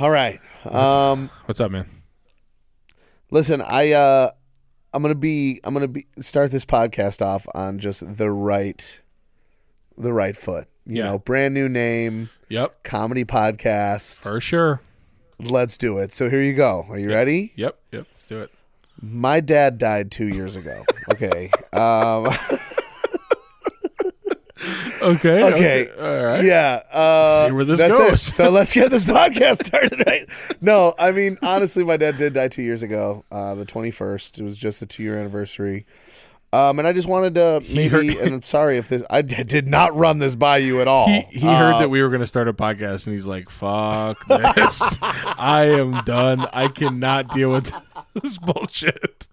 All right. Um, What's up, man? listen, I uh, I'm gonna be I'm gonna be start this podcast off on just the right, the right foot. You Yeah. know, brand new name, Yep, comedy podcast. for sure. Let's do it. So here you go. Are you ready? Yep, yep. Let's do it. My dad died two years ago. Okay. um, Okay. Okay. All right. Yeah. Uh, See where this goes. It. So let's get this podcast started, right? No, I mean, honestly, my dad did die two years ago, uh, the 21st. It was just the two year anniversary. Um, and I just wanted to maybe, heard- and I'm sorry if this, I d- did not run this by you at all. He, he heard Uh, that we were going to start a podcast, and he's like, "Fuck this! I am done. I cannot deal with this bullshit.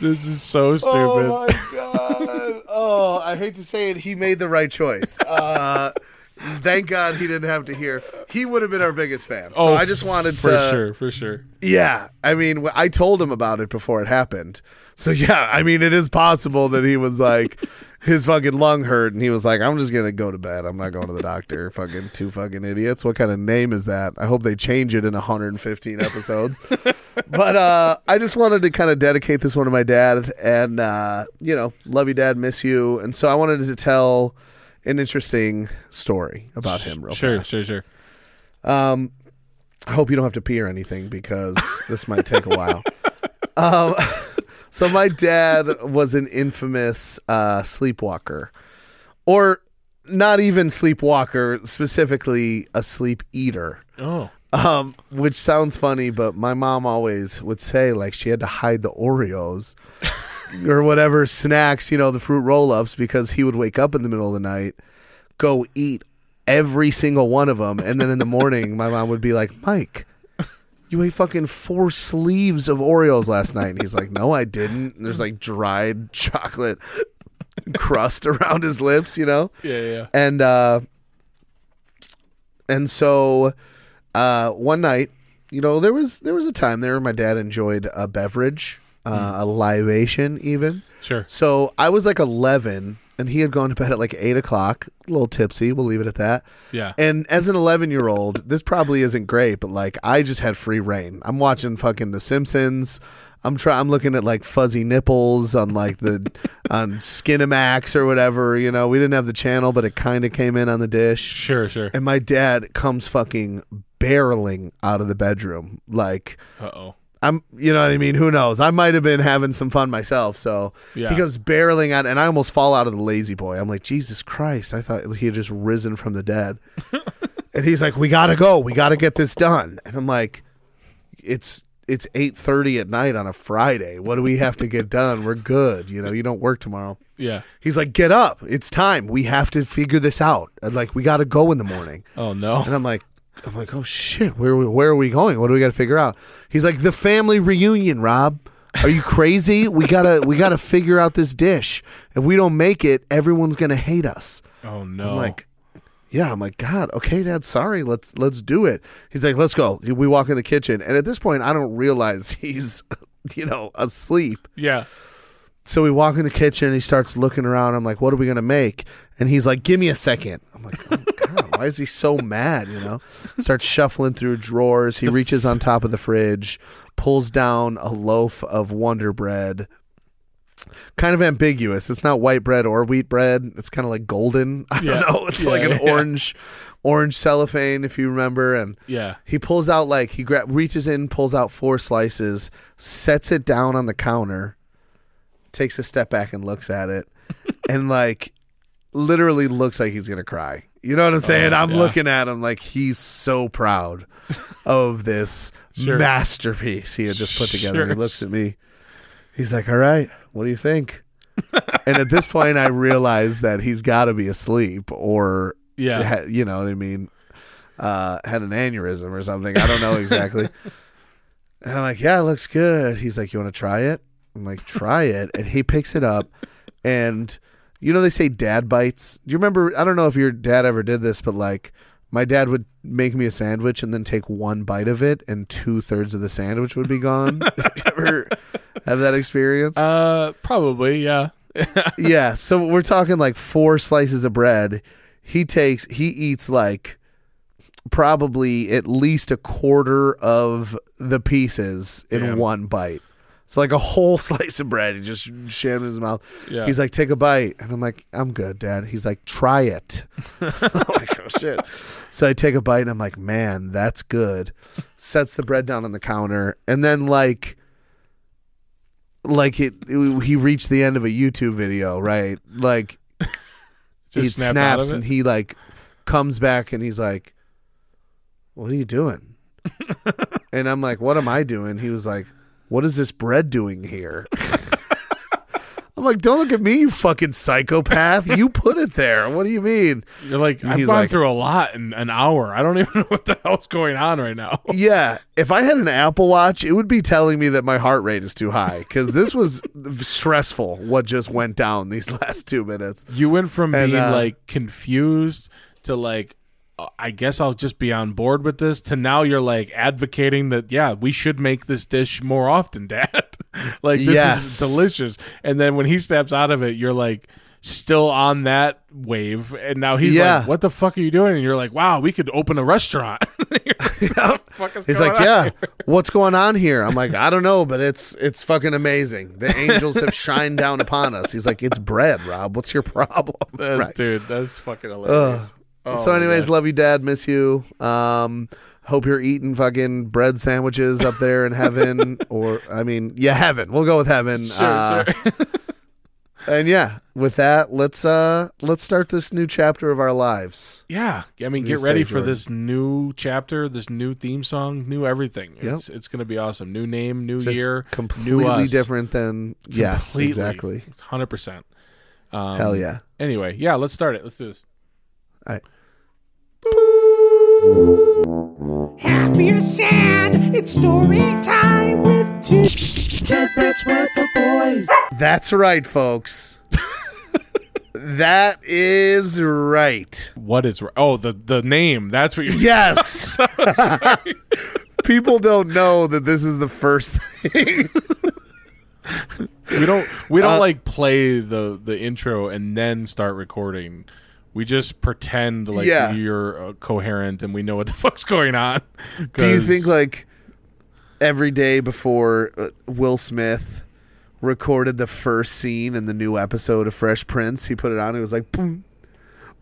This is so stupid." Oh my god! Oh, I hate to say it, he made the right choice. Uh, thank God he didn't have to hear. He would have been our biggest fan. So I just wanted Oh, for to, sure, for sure. Yeah, I mean, I told him about it before it happened. So yeah, I mean, it is possible that he was like, his fucking lung hurt, and he was like, "I'm just gonna go to bed. I'm not going to the doctor." fucking two fucking idiots. What kind of name is that? I hope they change it in 115 episodes. but uh, I just wanted to kind of dedicate this one to my dad, and uh, you know, love you, dad, miss you, and so I wanted to tell an interesting story about him. Real Sure, fast. sure, sure. Um, I hope you don't have to pee or anything because this might take a while. Um, so my dad was an infamous uh, sleepwalker, or not even sleepwalker, specifically a sleep eater. Oh, Um, which sounds funny, but my mom always would say like she had to hide the Oreos or whatever snacks, you know, the fruit roll ups, because he would wake up in the middle of the night, go eat every single one of them, and then in the morning, my mom would be like, Mike. You ate fucking four sleeves of Oreos last night. And he's like, No, I didn't. And there's like dried chocolate crust around his lips, you know? yeah, yeah. and uh and so uh one night you know there was there was a time there my dad enjoyed a beverage uh, a libation even. Sure. so i was like 11 and he had gone to bed at like 8 o'clock. A little tipsy. We'll leave it at that. Yeah. and as an 11 year old this probably isn't great but like i just had free reign. I'm watching fucking the simpsons. I'm try i'm looking at like fuzzy nipples on like the on skinamax or whatever you know? We didn't have the channel but it kind of came in on the dish. Sure, sure. and my dad comes fucking barreling out of the bedroom like Uh oh. I'm, you know what I mean? Who knows? I might have been having some fun myself. So Yeah. he comes barreling out, and I almost fall out of the lazy boy. I'm like, Jesus Christ! I thought he had just risen from the dead. and he's like, "We gotta go. We gotta get this done." And I'm like, "It's it's 8:30 at night on a Friday. What do we have to get done? We're good. You know, you don't work tomorrow." Yeah. He's like, "Get up! It's time. We have to figure this out. And like, we gotta go in the morning." Oh no. And I'm like, I'm like, oh shit, where where are we going? What do we got to figure out? He's like, the family reunion, Rob. Are you crazy? we gotta we gotta figure out this dish. If we don't make it, everyone's gonna hate us. Oh no. I'm like, yeah. I'm like, God, okay, Dad. Sorry. Let's let's do it. He's like, let's go. We walk in the kitchen, and at this point, I don't realize he's, you know, asleep. yeah. So we walk in the kitchen. He starts looking around. I'm like, "What are we gonna make?" And he's like, "Give me a second. I'm like, "Oh why is he so mad?" You know. Starts shuffling through drawers. He reaches on top of the fridge, pulls down a loaf of Wonder Bread. Kind of ambiguous. It's not white bread or wheat bread. It's kind of like golden. I Yeah. don't know. It's Yeah, like an yeah. orange, orange cellophane, if you remember. And Yeah. he pulls out like he gra- reaches in, pulls out four slices, sets it down on the counter, takes a step back and looks at it, and like literally looks like he's gonna cry. You know what I'm saying? I'm yeah. looking at him like he's so proud of this Sure. masterpiece he had just put together. Sure. He looks at me. He's like, "All right, what do you think?" and at this point, I realize that he's got to be asleep, or Yeah. you know what I mean, uh, had an aneurysm or something. I don't know exactly. and I'm like, yeah, it looks good. He's like, you want to try it? I'm like, try it. And he picks it up, and you know they say dad bites. Do you remember? I don't know if your dad ever did this, but like. My dad would make me a sandwich and then take one bite of it, and two thirds of the sandwich would be gone. Ever have that experience? Uh, probably. Yeah. yeah, so we're talking like four slices of bread. He takes he eats like probably at least a quarter of the pieces in Damn. one bite. So like a whole slice of bread, he just shammed in his mouth. Yeah. He's like, "Take a bite," and I'm like, "I'm good, Dad." He's like, "Try it." I'm like, "Oh shit!" So I take a bite, and I'm like, "Man, that's good." Sets the bread down on the counter, and then like, like it, he reached the end of a YouTube video, right? Like he Just snapped out snaps and he like comes back and he's like, "What are you doing?" and I'm like, "What am I doing?" He was like, "What is this bread doing here?" I'm like, "Don't look at me, you fucking psychopath! You put it there. What do you mean?" You're like, I've gone like- through a lot in an hour. I don't even know what the hell's going on right now. Yeah, if I had an Apple Watch, it would be telling me that my heart rate is too high because this was stressful. What just went down these last two minutes? You went from And, being uh, like confused to like, I guess I'll just be on board with this to now you're like advocating that, yeah, we should make this dish more often, Dad. like, this Yes. is delicious. And then when he steps out of it, you're like, still on that wave and now he's Yeah. like what the fuck are you doing and you're like wow we could open a restaurant You're like, what the fuck is He's like, "Yeah, here?" what's going on here?" I'm like, "I don't know, but it's it's fucking amazing. The angels have shined down upon us." He's like, "It's bread, Rob. What's your problem?" Uh, right. dude that's fucking hilarious Ugh. Oh so, anyways, love you, Dad. Miss you. Um, hope you're eating fucking bread sandwiches up there in heaven, or I mean, yeah, heaven. We'll go with heaven. sure, Uh, sure. And yeah, with that, let's uh let's start this new chapter of our lives. Yeah, I mean, get ready for this new chapter, this new theme song, new everything. Yep. It's it's gonna be awesome. New name, new Just year, completely new us. different than yes, exactly. hundred percent. Um, Hell yeah. Anyway, yeah, let's start it. Let's do this. All right. Happy or sad, it's story time with two tidbits with the boys. That's right, folks. that is right. What is right? oh the the name? That's what you. Yes. People don't know that this is the first thing. We don't we don't Uh, like play the the intro and then start recording. We just pretend like Yeah. you're uh, coherent and we know what the fuck's going on. Do you 'Cause- think like every day before uh, Will Smith recorded the first scene in the new episode of Fresh Prince, he put it on. And it was like boom,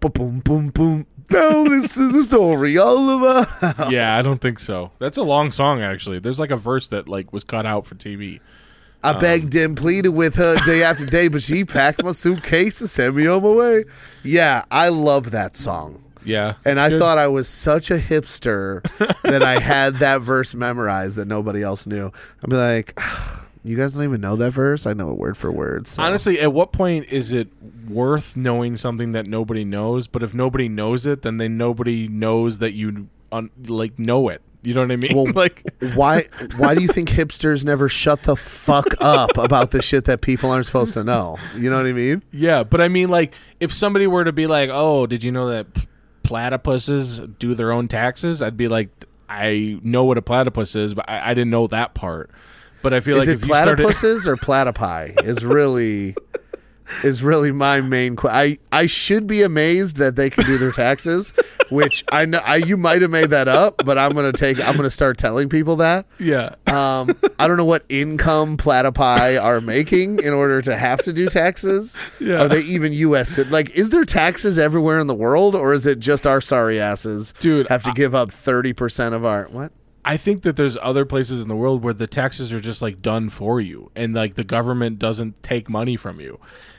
boom, boom, boom, boom. Now this is a story all about. yeah, I don't think so. That's a long song actually. There's like a verse that like was cut out for TV. I Um, begged and pleaded with her day after day, but she packed my suitcase and sent me on my way. Yeah, I love that song. Yeah, And I good. thought I was such a hipster that I had that verse memorized that nobody else knew. I'd be like, you guys don't even know that verse? I know it word for word. So. honestly, at what point is it worth knowing something that nobody knows? But if nobody knows it, then they nobody knows that you un- like know it. You know what I mean? Well, like why why do you think hipsters never shut the fuck up about the shit that people aren't supposed to know? You know what I mean? Yeah, but I mean, like, if somebody were to be like, "Oh, did you know that platypuses do their own taxes?" I'd be like, "I know what a platypus is, but I, I didn't know that part." But I feel Is like if you started, platypuses or platypi? Is really is really my main. Qu- I I should be amazed that they can do their taxes, which I know I, you might have made that up, but I'm gonna take. I'm gonna start telling people that. yeah, Um, I don't know what income platypi are making in order to have to do taxes. Yeah. Are they even U.S. Like, is there taxes everywhere in the world, or is it just our sorry asses, Dude, have to give up thirty percent of our what? I think that there's other places in the world where the taxes are just like done for you, and like the government doesn't take money from you,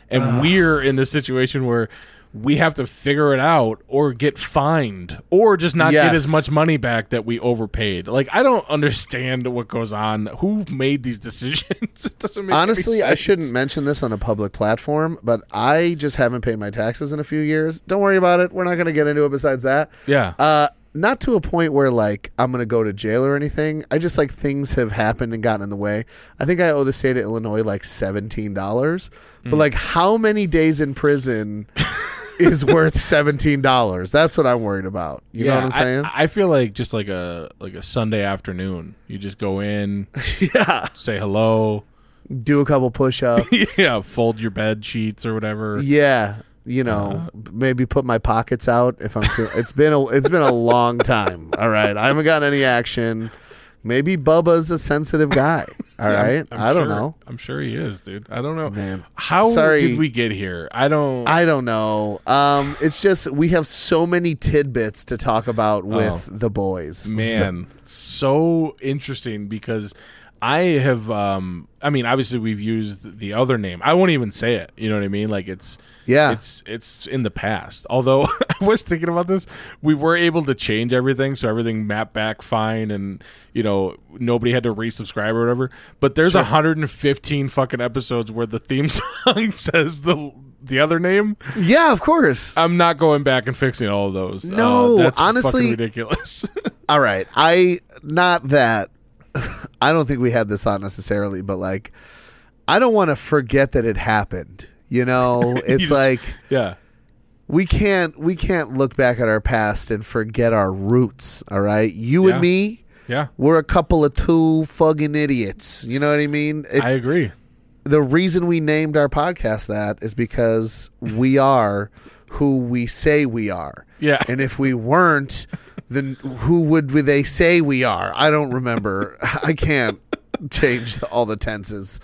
and we're in this situation where. We have to figure it out or get fined or just not get as much money back that we overpaid. Like I don't understand what goes on. Who made these decisions? it doesn't make Honestly, I shouldn't mention this on a public platform, but I just haven't paid my taxes in a few years. Don't worry about it. We're not going to get into it. Besides that, Yeah. Uh, not to a point where like I'm gonna go to jail or anything. I just like things have happened and gotten in the way. I think I owe the state of Illinois like seventeen dollars, Hmm. but like how many days in prison is worth seventeen dollars? That's what I'm worried about. You know what I'm I- saying? I, feel like just like a like a Sunday afternoon. You just go in, yeah. say hello, Do a couple push-ups. yeah, fold your bed sheets or whatever. Yeah. You know, Uh-huh. maybe put my pockets out if I'm. Feel- it's been a it's been a long time. All right, I haven't got any action. Maybe Bubba's a sensitive guy. All right, I'm I don't sure- know. I'm sure he is, dude. I don't know. Man. How Sorry. did we get here? I don't. I don't know. Um, it's just we have so many tidbits to talk about with the boys. Oh. man so interesting because i have um i mean obviously we've used the other name. I won't even say it. You know what i mean? Like it's Yeah. it's it's in the past. Although i was thinking about this. We were able to change everything so everything mapped back fine and you know nobody had to resubscribe or whatever. But there's 115 fucking episodes where the theme song says the the other name. Yeah, of course. i'm not going back and fixing all of those. No, Uh, that's honestly- ridiculous. All right. I not that I don't think we had this thought necessarily, but like I don't want to forget that it happened. You know, it's just- like yeah we can't we can't look back at our past and forget our roots. All right, you Yeah. and me, yeah we're a couple of two fucking idiots. You know what I mean? It, I agree. the reason we named our podcast that is because we are who we say we are. Yeah. And if we weren't, then who would they say we are? I don't remember. I can't change all the tenses.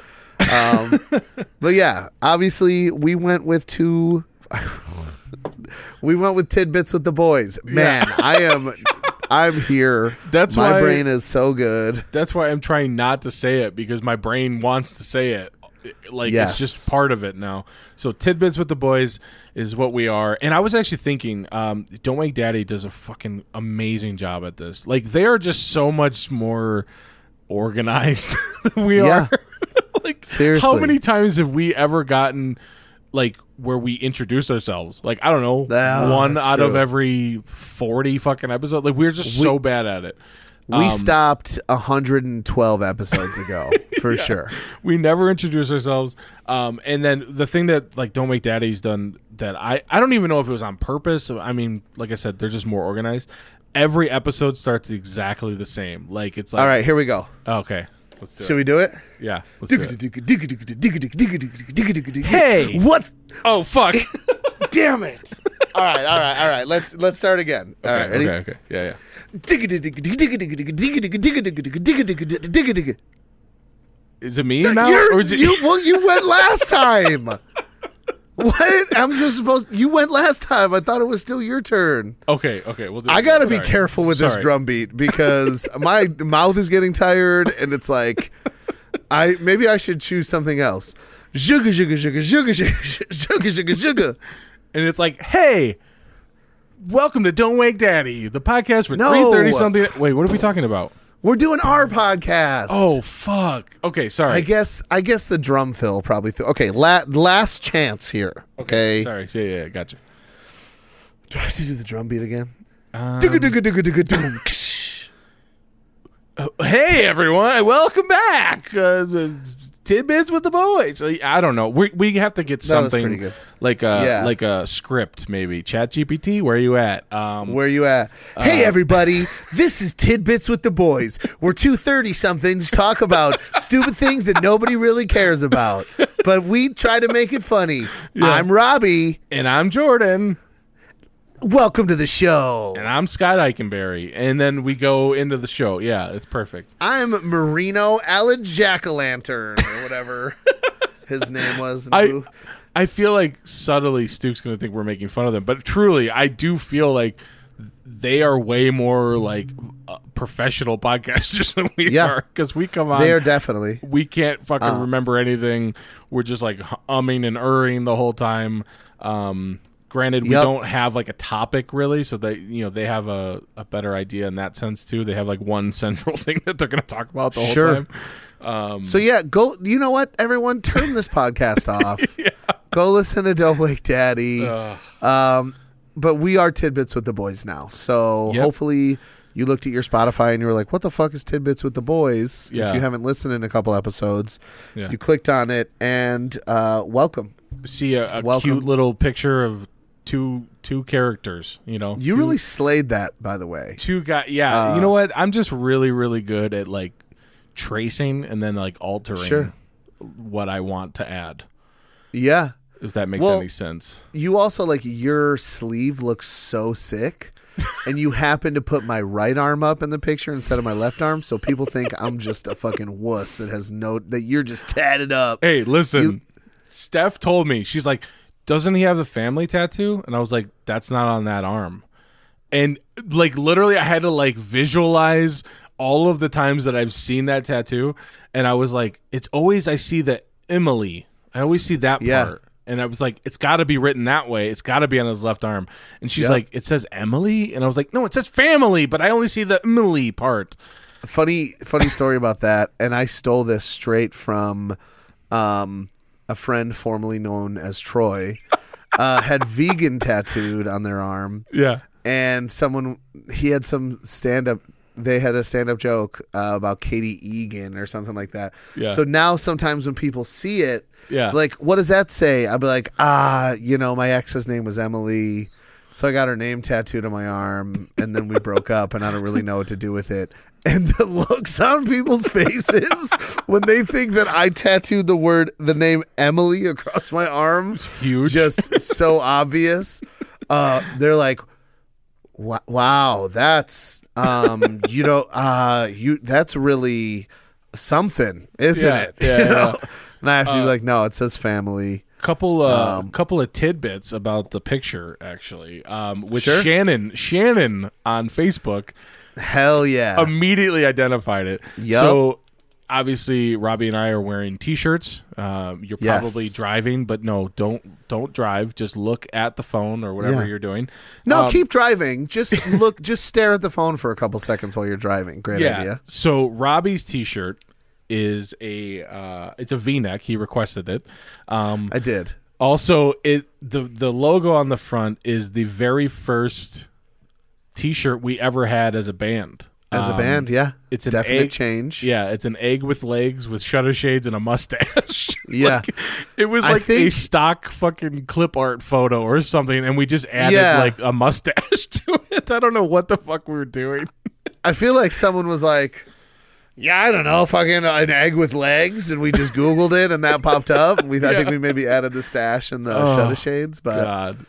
Um, but yeah, obviously we went with two. we went with tidbits with the boys. Man, I am. I'm here. That's my why- brain is so good. That's why I'm trying not to say it because my brain wants to say it. Like Yes. it's just part of it now. So tidbits with the boys is what we are. And I was actually thinking, um, Don't Wake Daddy does a fucking amazing job at this. Like they are just so much more organized than we Yeah. are. like Seriously. how many times have we ever gotten like where we introduce ourselves? Like I don't know, Ah, one out of every forty fucking episode. Like we're just so bad at it. We Um, stopped 112 episodes ago, for sure. we never introduce ourselves um and then the thing that like don't wake daddy's done that i i don't even know if it was on purpose i mean like i said they're just more organized every episode starts exactly the same like it's like All right, here we go. okay let's Should it we do it? yeah let's do it. Hey, what? oh fuck Damn it! All right, all right, all right. Let's let's start again. All right, okay, ready? okay okay yeah yeah is it me now or is it you well, you went last time. What? I'm just supposed. You went last time. I thought it was still your turn. okay okay well I got to be careful with this drum beat because my mouth is getting tired, and it's like, I maybe I should choose something else. Sugar, sugar, sugar, sugar, sugar, sugar, sugar, sugar. and it's like hey welcome to don't wake daddy the podcast for No. 330 something wait what are we talking about We're doing our podcast. Oh fuck. Okay, sorry. I guess I guess the drum fill probably. Th- okay, la- last chance here. Okay, Sorry. Yeah, yeah, yeah, gotcha. do I have to do the drum beat again? Um, Dugga-dugga-dugga-dugga-dum. hey everyone, welcome back. Uh, tidbits with the boys. I don't know. We we have to get something like a Yeah. like a script maybe. Chat GPT, where are you at? Um Where you at? Uh, hey everybody, this is tidbits with the boys. We're two thirty somethings talk about stupid things that nobody really cares about, but we try to make it funny. I'm Robbie. and I'm Jordan. Welcome to the show. And I'm Scott Eikenberry. And then we go into the show. Yeah, it's perfect. I'm Marino Allen Jack o' Lantern or whatever his name was. I I feel like subtly Stuke's going to think we're making fun of them, but truly, I do feel like they are way more like uh, professional podcasters than we Yeah. are because we come on. they are definitely. we can't fucking remember anything. We're just like umming and erring the whole time. Um, granted, we Yep. don't have like a topic really, so they you know they have a, a better idea in that sense too. They have like one central thing that they're going to talk about the whole Sure. time. Um, So yeah, go. You know what? Everyone, turn this podcast off. Go listen to Don't Wake Daddy. Um, but we are tidbits with the boys now. So Yep. hopefully you looked at your Spotify and you were like, "What the fuck is tidbits with the boys?" Yeah. If you haven't listened in a couple episodes, Yeah. you clicked on it and uh, welcome. see a, a Welcome. cute little picture of two two characters. You know, You two, really slayed that, by the way. two guys. Yeah, Uh, you know what? I'm just really really good at like tracing and then like altering Sure. what I want to add. Yeah. If that makes Well- any sense. You also like your sleeve looks so sick. and you happen to put my right arm up in the picture instead of my left arm, so people think I'm just a fucking wuss that has no that you're just tatted up. Hey, listen. You- Steph told me she's like, "Doesn't he have the family tattoo?" And I was like, "That's not on that arm." And like literally, I had to like visualize all of the times that I've seen that tattoo, and I was like, "It's always I see the Emily. I always see that Yeah. part." And I was like, "It's got to be written that way. It's got to be on his left arm." And she's Yep. like, "It says Emily," and I was like, "No, it says family, but I only see the Emily part." funny funny story about that and i stole this straight from um, a friend formerly known as troy uh, had vegan tattooed on their arm Yeah. and someone he had some stand-up they had a stand-up joke uh, about katie egan or something like that Yeah. so now sometimes when people see it Yeah. like what does that say i'll be like ah you know my ex's name was emily so i got her name tattooed on my arm and then we broke up and i don't really know what to do with it and the looks on people's faces when they think that i tattooed the word the name emily across my arm Huge. just so obvious uh they're like wow that's um you know uh you that's really something isn't Yeah, it yeah, You know? yeah. and i have to be Uh, like no it says family couple uh Um, couple of tidbits about the picture actually um with Sure. shannon shannon on facebook hell yeah. Immediately identified it. Yup. so obviously robbie and i are wearing t-shirts. Um you're Yes. probably driving but no don't don't drive. Just look at the phone or whatever Yeah. you're doing. No Um, keep driving. Just look just stare at the phone for a couple seconds while you're driving. Great yeah. idea. So robbie's t-shirt is a uh it's a v-neck. He requested it. Um i did. Also, it the the logo on the front is the very first T-shirt we ever had as a band. as a Um, band yeah it's an definite egg- change Yeah, it's an egg with legs with shutter shades and a mustache. Yeah. Like, it was like a stock fucking clip art photo or something, and we just added Yeah. like a mustache to it. I don't know what the fuck we were doing. I feel like someone was like, "Yeah, I don't know, fucking an egg with legs," and we just Googled it, and that popped up. We, I think we maybe added the stash and the Oh, shutter shades, but God,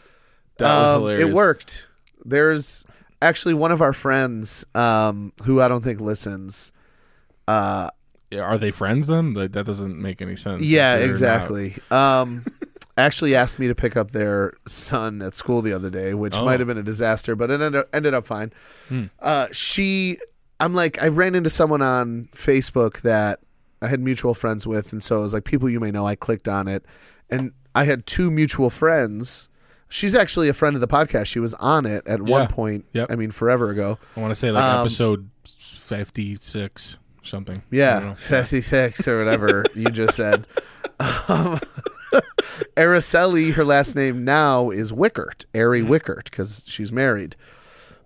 that was um, hilarious. it worked. There's actually one of our friends um, who I don't think listens. Uh, Yeah, Are they friends then? That doesn't make any sense. yeah, exactly. Um, actually asked me to pick up their son at school the other day, which Oh. might have been a disaster, but it ended up, ended up fine. Uh, she, I'm like, I ran into someone on Facebook that I had mutual friends with, and so it was like people you may know. I clicked on it, and I had two mutual friends. She's actually a friend of the podcast. She was on it at Yeah. one point. Yep. I mean, forever ago. I want to say like Um, episode fifty six something. I don't Yeah, know. 56 or whatever you just said. Um, Araceli, her last name now is Wickert, Ari Hmm. Wickert, because she's married.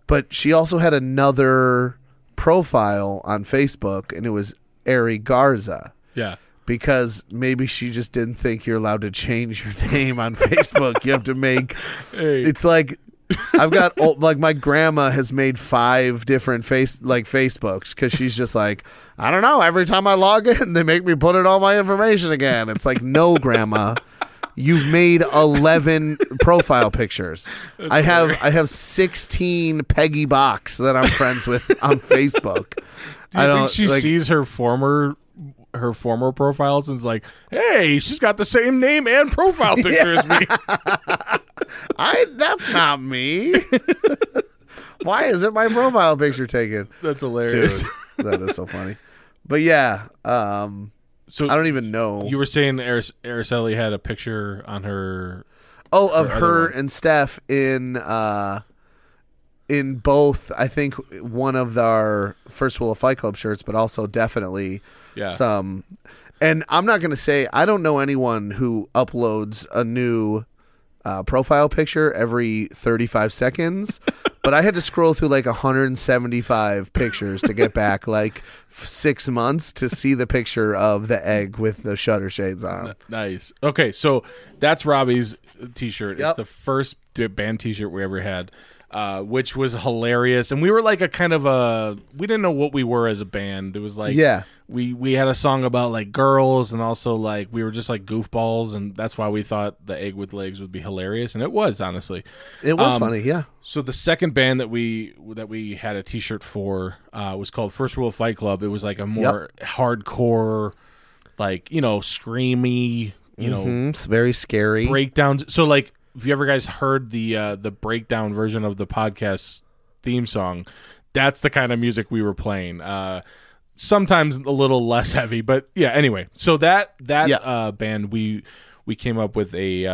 But she also had another profile on Facebook, and it was Ari Garza. Yeah. Because maybe she just didn't think you're allowed to change your name on Facebook. You have to make Hey. it's like I've got old, like my grandma has made five different face like Facebooks because she's just like I don't know. Every time I log in, they make me put in all my information again. It's like no, grandma, you've made eleven profile pictures. I have I have sixteen Peggy Box that I'm friends with on Facebook. Do I don't think she like, sees her former her former profiles and is like, "Hey, she's got the same name and profile picture as me." I that's not me. Why is it my profile picture taken? That's Dude, hilarious. that is so funny. But yeah, um, So I don't even know. you were saying Aris- Araceli had a picture on her. oh, of her and Steph in uh, in both. I think one of our first rule of Fight Club shirts, but also definitely Yeah. some. And I'm not going to say I don't know anyone who uploads a new uh, profile picture every 35 seconds, but I had to scroll through like 175 pictures to get back like six months to see the picture of the egg with the shutter shades on. Nice. Okay, so that's Robbie's T-shirt. Yep. It's the first band T-shirt we ever had. Uh, which was hilarious. And we were like a kind of a we didn't know what we were as a band. It was like Yeah. we we had a song about like girls and also like we were just like goofballs and that's why we thought the egg with legs would be hilarious and it was honestly. It was Um, funny, yeah. So the second band that we that we had a T-shirt for uh, was called First Rule Fight Club. It was like a more hardcore, like you know, screamy, you know, Mhm, It's very scary. breakdowns. So like, if you ever guys heard the uh, the breakdown version of the podcast theme song, that's the kind of music we were playing. Uh, sometimes a little less heavy, but yeah. Anyway, so that that Yeah. uh, band we we came up with a uh,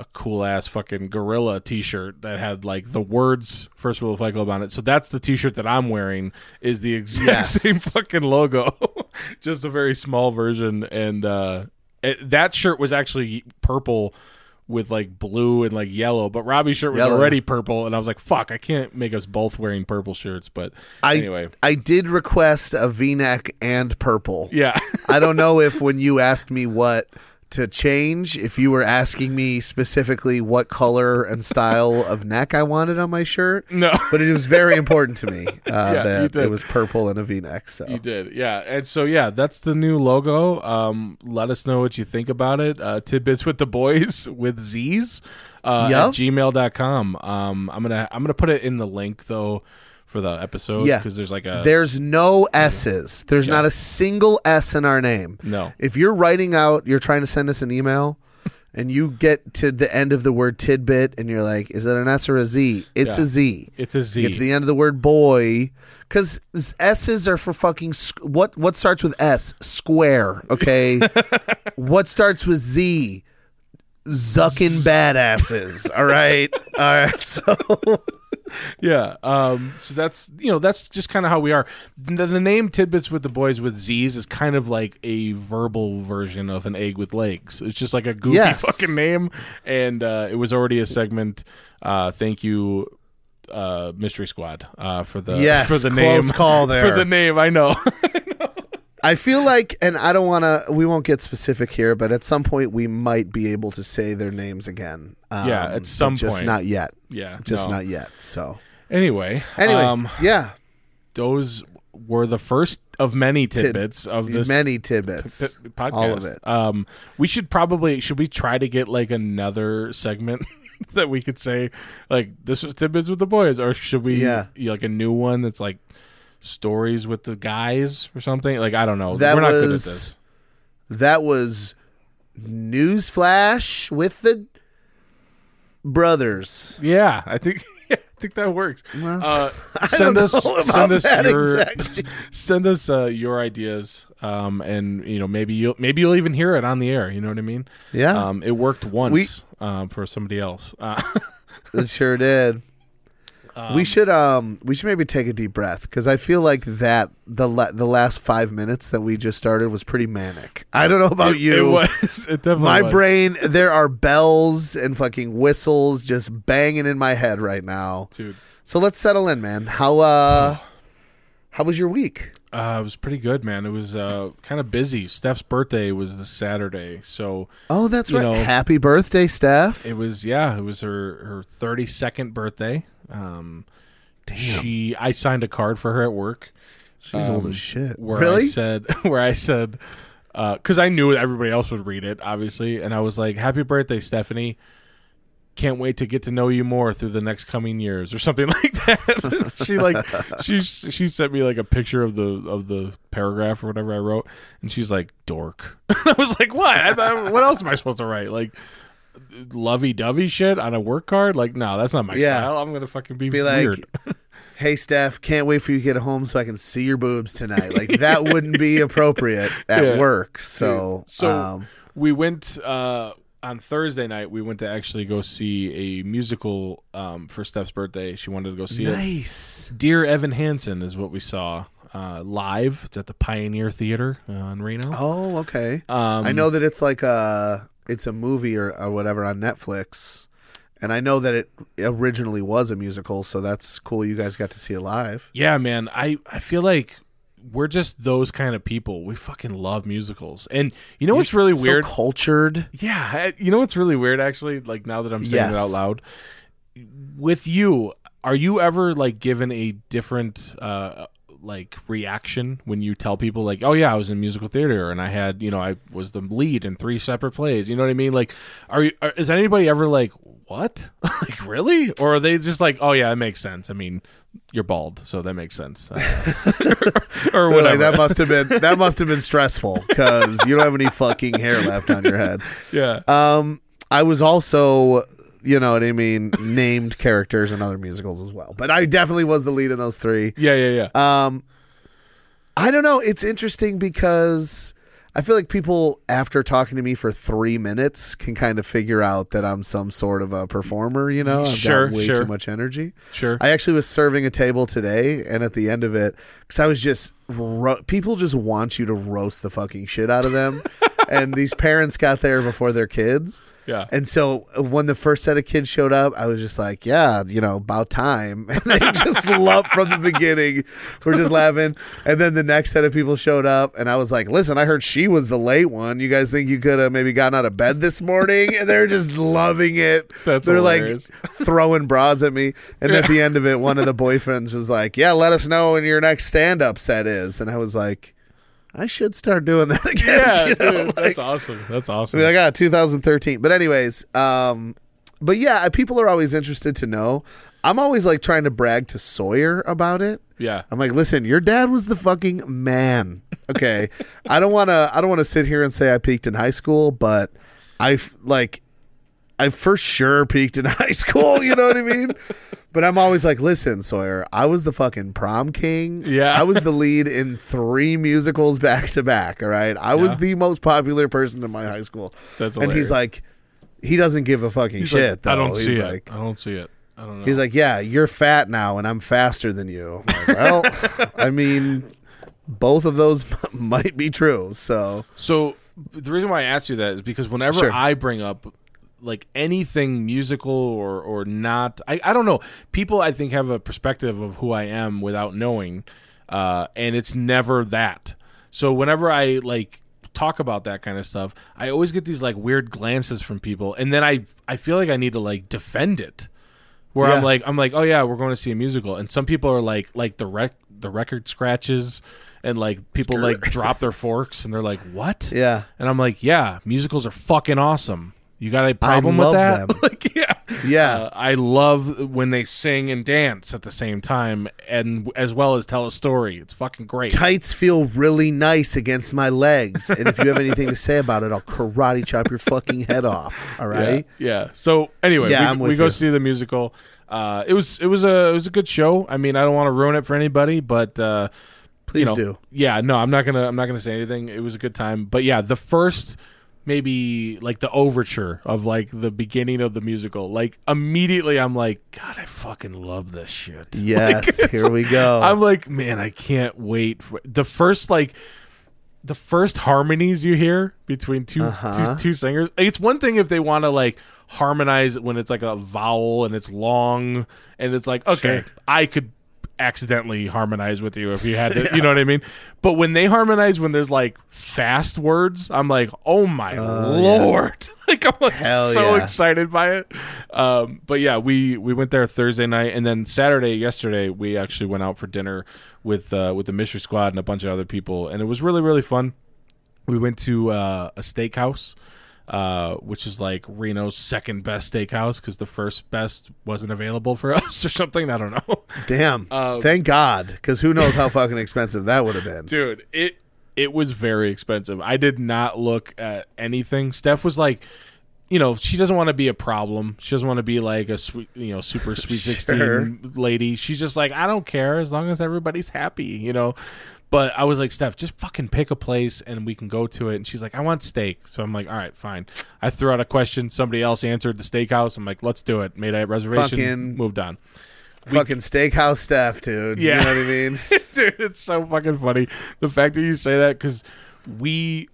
a cool ass fucking gorilla T-shirt that had like the words First Rule of Fight Club on it. So that's the T-shirt that I'm wearing. Is the exact Yes. same fucking logo, just a very small version. And uh, it, that shirt was actually purple with like blue and like yellow, but Robbie's shirt was Yellow. already purple, and I was like, "Fuck, I can't make us both wearing purple shirts." But I anyway, I did request a V-neck and purple. yeah, I don't know if when you asked me what to change, if you were asking me specifically what color and style of neck I wanted on my shirt. no. But it was very important to me uh, you that it was purple and a V-neck. So You did, yeah. And so, yeah, that's the new logo. Um, let us know what you think about it. Uh, tidbits with the boys with Z's uh, Yup. at gmail.com. Um, I'm gonna I'm gonna put it in the link though for the episode Yeah. because there's like a There's no S's. There's Yeah. not a single S in our name. no If you're writing out, you're trying to send us an email, and you get to the end of the word tidbit, and you're like, "Is it an S or a z? It's Yeah. a Z. it's a Z. Get to the end of the word boy, because S's are for fucking squ- what? What starts with S? Square. Okay. what starts with Z? Zucking badasses. All right. All right. So Yeah. Um, so that's you know that's just kind of how we are. The, the name tidbits with the boys with Z's is kind of like a verbal version of an egg with legs. It's just like a goofy Yes. fucking name, and uh, it was already a segment. Uh, thank you, uh, Mystery Squad, uh, for the Yes, for the close name call for the name. I know. I feel like, and I don't want to. We won't get specific here, but at some point we might be able to say their names again. Um, Yeah, at but some just point. not yet. yeah. Just no. not yet. So Anyway. anyway, um, yeah, those were the first of many tidbits of this many tidbits. p- podcast. All of it. Um, we should probably should we try to get like another segment that we could say like this was tidbits with the boys, or should we yeah, like a new one that's like stories with the guys or something? Like I don't know. That We're not good at was- this. That was newsflash with the brothers. Yeah, I think I think that works. Well, Uh, send us send us your exactly. send us uh, your ideas, um, and you know maybe you'll maybe you'll even hear it on the air. You know what I mean? Yeah, Um, it worked once um, for somebody else. Uh, it sure did. We should um we should maybe take a deep breath because I feel like that the la- the last five minutes that we just started was pretty manic. I don't know about it, you. It was. It definitely My was. brain, there are bells and fucking whistles just banging in my head right now. dude. So let's settle in, man. How uh, how was your week? Uh, it was pretty good, man. It was uh, kind of busy. Steph's birthday was the Saturday, so Oh, that's right. know- Happy birthday, Steph. it was yeah, it was her her thirty second birthday. Um, She, I signed a card for her at work. She's old um, as shit. where really? I said where I said because I knew everybody else would read it, obviously, and I was like, "Happy birthday, Stephanie! Can't wait to get to know you more through the next coming years," or something like that. she like she she sent me like a picture of the of the paragraph or whatever I wrote, and she's like, "Dork." I was like, "What? I thought, what else am I supposed to write? Like." Lovey dovey shit on a work card? Like, no, that's not my Yeah. style. I'm gonna fucking be, Be like, weird. hey, Steph, can't wait for you to get home so I can see your boobs tonight. Like that wouldn't be appropriate at Yeah. work. So, So um, we went uh, on Thursday night. We went to actually go see a musical um, for Steph's birthday. She wanted to go see it. nice. Dear Evan Hansen is what we saw uh, live. It's at the Pioneer Theater uh, in Reno. Oh, okay. Um, I know that it's like a it's a movie or, or whatever on Netflix, and I know that it originally was a musical. So that's cool. You guys got to see it live. Yeah, man. I I feel like we're just those kind of people. We fucking love musicals. And you know what's really weird? So cultured. Yeah, you know what's really weird actually, like now that I'm saying it out loud. With you, are you ever like given a different uh like reaction when you tell people like oh yeah i was in musical theater and i had you know i was the lead in three separate plays. You know what i mean? Like are you are, is anybody ever like what? Like really? Or are they just like oh yeah it makes sense. I mean you're bald so that makes sense. Uh, or They're whatever. Like, that must have been that must have been stressful because you don't have any fucking hair left on your head. yeah. Um, I was also, you know what I mean, named characters in other musicals as well, but I definitely was the lead in those three. yeah yeah yeah Um, I don't know. It's interesting because I feel like people, after talking to me for three minutes, can kind of figure out that I'm some sort of a performer. You know, I've Sure, got way sure. too much energy. sure I actually was serving a table today, and at the end of it, because I was just ro- people just want you to roast the fucking shit out of them, and these parents got there before their kids. Yeah And so uh, when the first set of kids showed up, I was just like, yeah, you know, about time. And they just loved from the beginning. We're just laughing. And then the next set of people showed up, and I was like, listen, I heard she was the late one. You guys think you could have maybe gotten out of bed this morning? And they're just loving it. That's they're hilarious. like throwing bras at me. And at the end of it, one of the boyfriends was like, yeah, let us know when your next stand up set is. And I was like, I should start doing that again. yeah you know, dude, like- that's awesome that's awesome I mean, I got 2013. But anyways, um, but yeah, people are always interested to know. I'm always like trying to brag to Sawyer about it. yeah I'm like, listen, your dad was the fucking man. Okay, I don't want to. I don't want to sit here and say I peaked in high school, but I like, I for sure peaked in high school. You know what I mean? But I'm always like, listen, Sawyer, I was the fucking prom king. Yeah. I was the lead in three musicals back to back. All right, I was Yeah. the most popular person in my high school. That's and he's like, he doesn't give a fucking He's shit. like, I don't He's see like, it i don't see it i don't know He's like, yeah, you're fat now, and I'm faster than you. Like, well, I mean, both of those might be true. So So the reason why I asked you that is because whenever Sure. I bring up like anything musical or or not, I, I don't know. People I think have a perspective of who I am without knowing, uh, and it's never that. So whenever I like talk about that kind of stuff, I always get these like weird glances from people, and then I I feel like I need to like defend it. Where I'm like I'm like, oh yeah, we're going to see a musical, and some people are like like the rec the record scratches. And like people like drop their forks and they're like, "What?" yeah, And I'm like, yeah, musicals are fucking awesome. You got a problem love with that? them. like, yeah, yeah, Uh, I love when they sing and dance at the same time, and as well as tell a story. It's fucking great. tights feel really nice against my legs, and if you have anything to say about it, I'll karate chop your fucking head off. All right. yeah, yeah. So anyway, Yeah, we, we go you. see the musical. Uh, it was it was a it was a good show. I mean, I don't want to ruin it for anybody, but uh, Please you know, do. Yeah, no, I'm not gonna I'm not gonna say anything. It was a good time, but yeah, the first maybe like the overture of like the beginning of the musical, like immediately I'm like, God, I fucking love this shit. Yes, it's here we go. I'm like, man, I can't wait for the first like the first harmonies you hear between 2 Uh-huh. two, two singers. It's one thing if they want to like harmonize when it's like a vowel and it's long and it's like, okay, Sure. I could accidentally harmonize with you if you had to, you know what I mean? But when they harmonize when there's like fast words, I'm like, oh my lord. like I'm like Hell so yeah. excited by it. Um, but yeah, we we went there Thursday night, and then Saturday yesterday we actually went out for dinner with uh, with the Mystery Squad and a bunch of other people, and it was really really fun. We went to uh, a steakhouse, uh, which is like Reno's second best steakhouse because the first best wasn't available for us or something. I don't know, Damn. Um, Thank God, because who knows how fucking expensive that would have been. dude. It it was very expensive. I did not look at anything. Steph was like. You know, she doesn't want to be a problem. She doesn't want to be like a sweet, you know, super sweet sixteen lady. She's just like, I don't care as long as everybody's happy, you know. But I was like, Steph, just fucking pick a place and we can go to it. And she's like, I want steak. So I'm like, all right, fine. I threw out a question. Somebody else answered the steakhouse. I'm like, let's do it. Made a reservation. Fucking- moved on. fucking steakhouse staff, dude. Yeah. You know what I mean? Dude, it's so fucking funny. The fact that you say that because we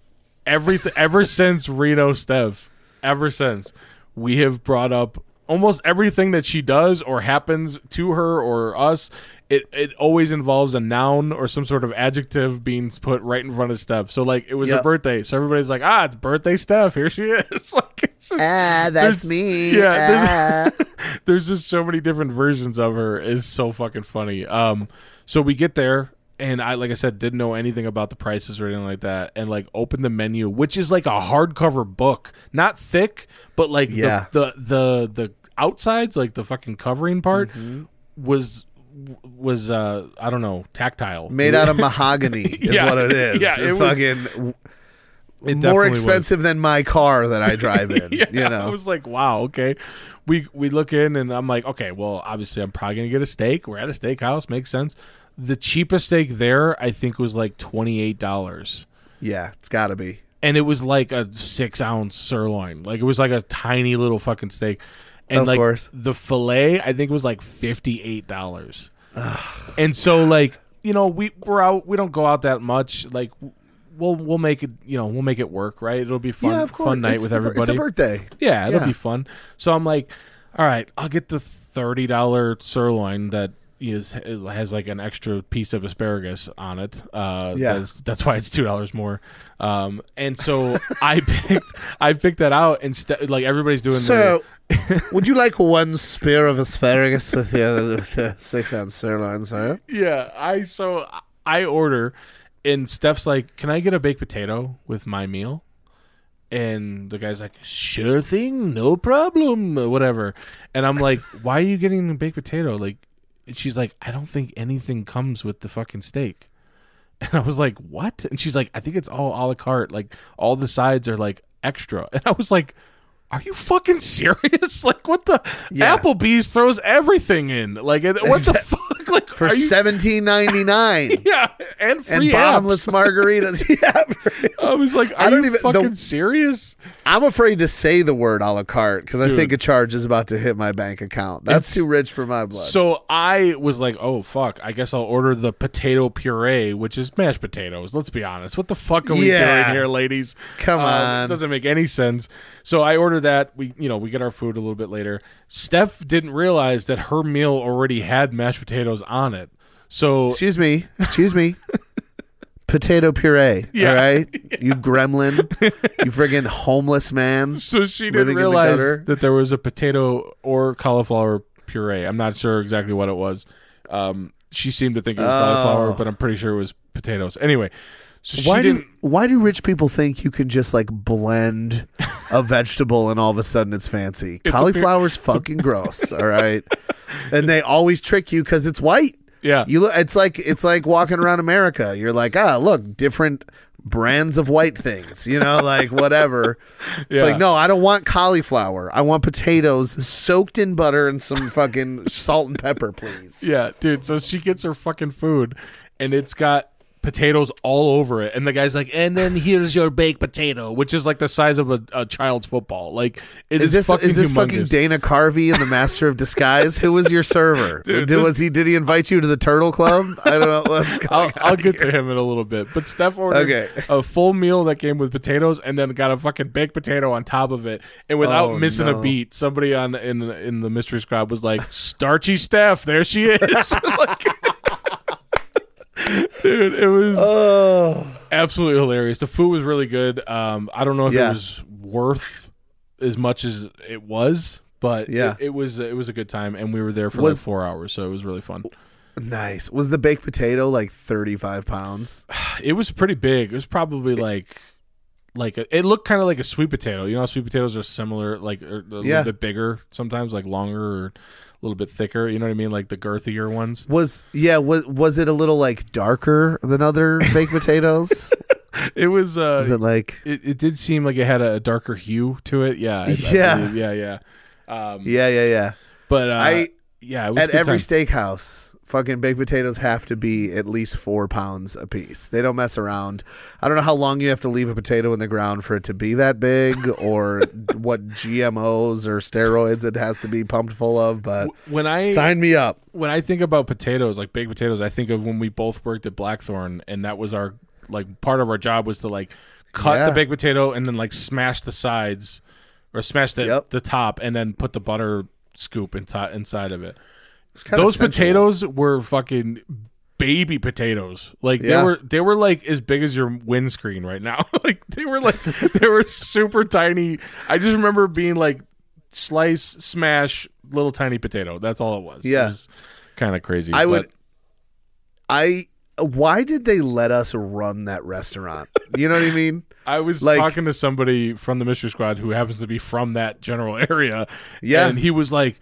everything ever since Reno Steph, ever since we have brought up almost everything that she does or happens to her or us, it it always involves a noun or some sort of adjective being put right in front of Steph. So like it was her birthday, so everybody's like, ah, it's birthday Steph. Here she is. like it's just, Ah, that's me. yeah, Ah. there's just so many different versions of her. It's so fucking funny. Um, so we get there, and I, like I said, didn't know anything about the prices or anything like that, and like open the menu, which is like a hardcover book, not thick, but like Yeah. the, the the the outsides, like the fucking covering part, Mm-hmm. was was uh I don't know tactile, Made out of mahogany is Yeah. what it is. Yeah, it it's was- It more definitely was. expensive than my car that I drive in. yeah, you I know, was like, wow, okay. We we look in and I'm like, okay, well, obviously I'm probably gonna get a steak. We're at a steakhouse, makes sense. The cheapest steak there, I think, was like twenty eight dollars, yeah, it's got to be. and it was like a six ounce sirloin. Like it was like a tiny little fucking steak, and Of like course. the fillet, I think was like fifty eight dollars. and so like you know we we're out, we don't go out that much. Like we'll we'll make it, you know, we'll make it work, right? It'll be fun, yeah, fun night It's with the everybody. It's a birthday. Yeah, it'll Yeah. be fun. So I'm like, all right, I'll get the thirty dollar sirloin that is has like an extra piece of asparagus on it. Uh, Yeah. that's, that's why it's two dollars more. Um, and so I picked I picked that out instead. Like everybody's doing. So, would you like one spear of asparagus with your with six ounce sirloin, sir? the, yeah, I so I order, and Steph's like, "Can I get a baked potato with my meal?" And the guy's like, "Sure thing, no problem, whatever." And I'm like, "Why are you getting a baked potato?" Like, and she's like, "I don't think anything comes with the fucking steak." And I was like, "What?" And she's like, "I think it's all a la carte. Like, all the sides are like extra." And I was like, "Are you fucking serious? like, what the Yeah. Applebee's throws everything in? Like, what the fuck? Like, For you- seventeen ninety nine. yeah, and free and bottomless margaritas. yeah, I was like, "Are I don't you even- the- fucking serious?" I'm afraid to say the word a la carte because I think a charge is about to hit my bank account. That's It's- too rich for my blood. So I was like, "Oh fuck! I guess I'll order the potato puree, which is mashed potatoes." Let's be honest. What the fuck are we Yeah. doing here, ladies? Come Uh, on. it doesn't make any sense. So I ordered that. We, you know, we get our food a little bit later. Steph didn't realize that her meal already had mashed potatoes on it. So Excuse me. Excuse me. Potato puree. Yeah. All right. You gremlin. You friggin' homeless man. so she didn't in the realize that there was a potato or cauliflower puree. I'm not sure exactly what it was. Um, she seemed to think it was cauliflower, Oh. but I'm pretty sure it was potatoes. Anyway, so she Why do why do rich people think you can just like blend a vegetable and all of a sudden it's fancy? a Cauliflower's fucking gross, all right? And they always trick you because it's white. Yeah, You look. It's like it's like walking around America. You're like, ah, look, different brands of white things. You know, like whatever. It's Yeah. like, no, I don't want cauliflower. I want potatoes soaked in butter and some fucking salt and pepper, please. Yeah, dude. So she gets her fucking food, and it's got potatoes all over it. And the guy's like, "And then here's your baked potato," which is like the size of a, a child's football. Like it Is is, this fucking is this fucking. Dana Carvey and the Master of Disguise? Who was your server? Dude, did, this- was he? Did he invite you to the Turtle Club? I don't know what's going I'll. I'll get to him in a little bit. But Steph ordered Okay. a full meal that came with potatoes and then got a fucking baked potato on top of it. And without Oh, missing no. a beat, somebody on in in the mystery squad was like, "Starchy Steph, there she is." Like- Dude, it was Oh, absolutely hilarious. The food was really good. Um, I don't know if Yeah. it was worth as much as it was, but Yeah. it, it was it was a good time, and we were there for Was- like four hours, so it was really fun. nice. Was the baked potato like thirty five pounds? It was pretty big. It was probably like like a, it looked kind of like a sweet potato. You know, sweet potatoes are similar, like a Yeah. little bit bigger sometimes, like longer or little bit thicker. You know what I mean, like the girthier ones. Was yeah? Was was it a little like darker than other baked potatoes? It was. uh Is it like it, it did seem like it had a, darker hue to it. Yeah, I- I Yeah. believe. yeah, yeah. Um, yeah, yeah, yeah? but uh, I yeah, it was at every time. steakhouse, fucking baked potatoes have to be at least four pounds a piece. They don't mess around. I don't know how long you have to leave a potato in the ground for it to be that big, or what GMOs or steroids it has to be pumped full of. But when I sign me up. when I think about potatoes, like baked potatoes, I think of when we both worked at Blackthorn, and that was our like part of our job was to like cut Yeah. the baked potato and then like smash the sides or smash the Yep. the top and then put the butter scoop inti- inside of it. Those sensual. potatoes were fucking baby potatoes. Like Yeah. they were they were like as big as your windscreen right now. like they were like they were super tiny. I just remember being like slice, smash, little tiny potato. That's all it was. Yeah. It was kind of crazy. I but- would. I. Why did they let us run that restaurant? You know what I mean? I was Like- talking to somebody from the Mystery Squad who happens to be from that general area. Yeah. And he was like,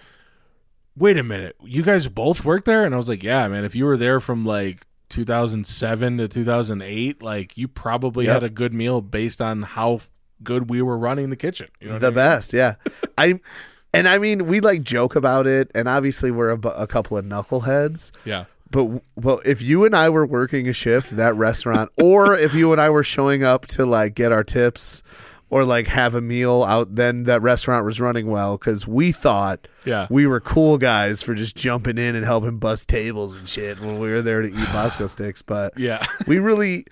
Wait a minute, you guys both work there? And I was like, Yeah, man, if you were there from like 2007 to 2008, like you probably Yep. had a good meal based on how good we were running the kitchen. You know the I mean? best, yeah. I. And I mean, we like joke about it, and obviously we're a, bu- a couple of knuckleheads. Yeah. But well, if you and I were working a shift, that restaurant, or if you and I were showing up to like get our tips or like have a meal out, then that restaurant was running well because we thought Yeah. we were cool guys for just jumping in and helping bust tables and shit when we were there to eat Bosco sticks. But Yeah. we really,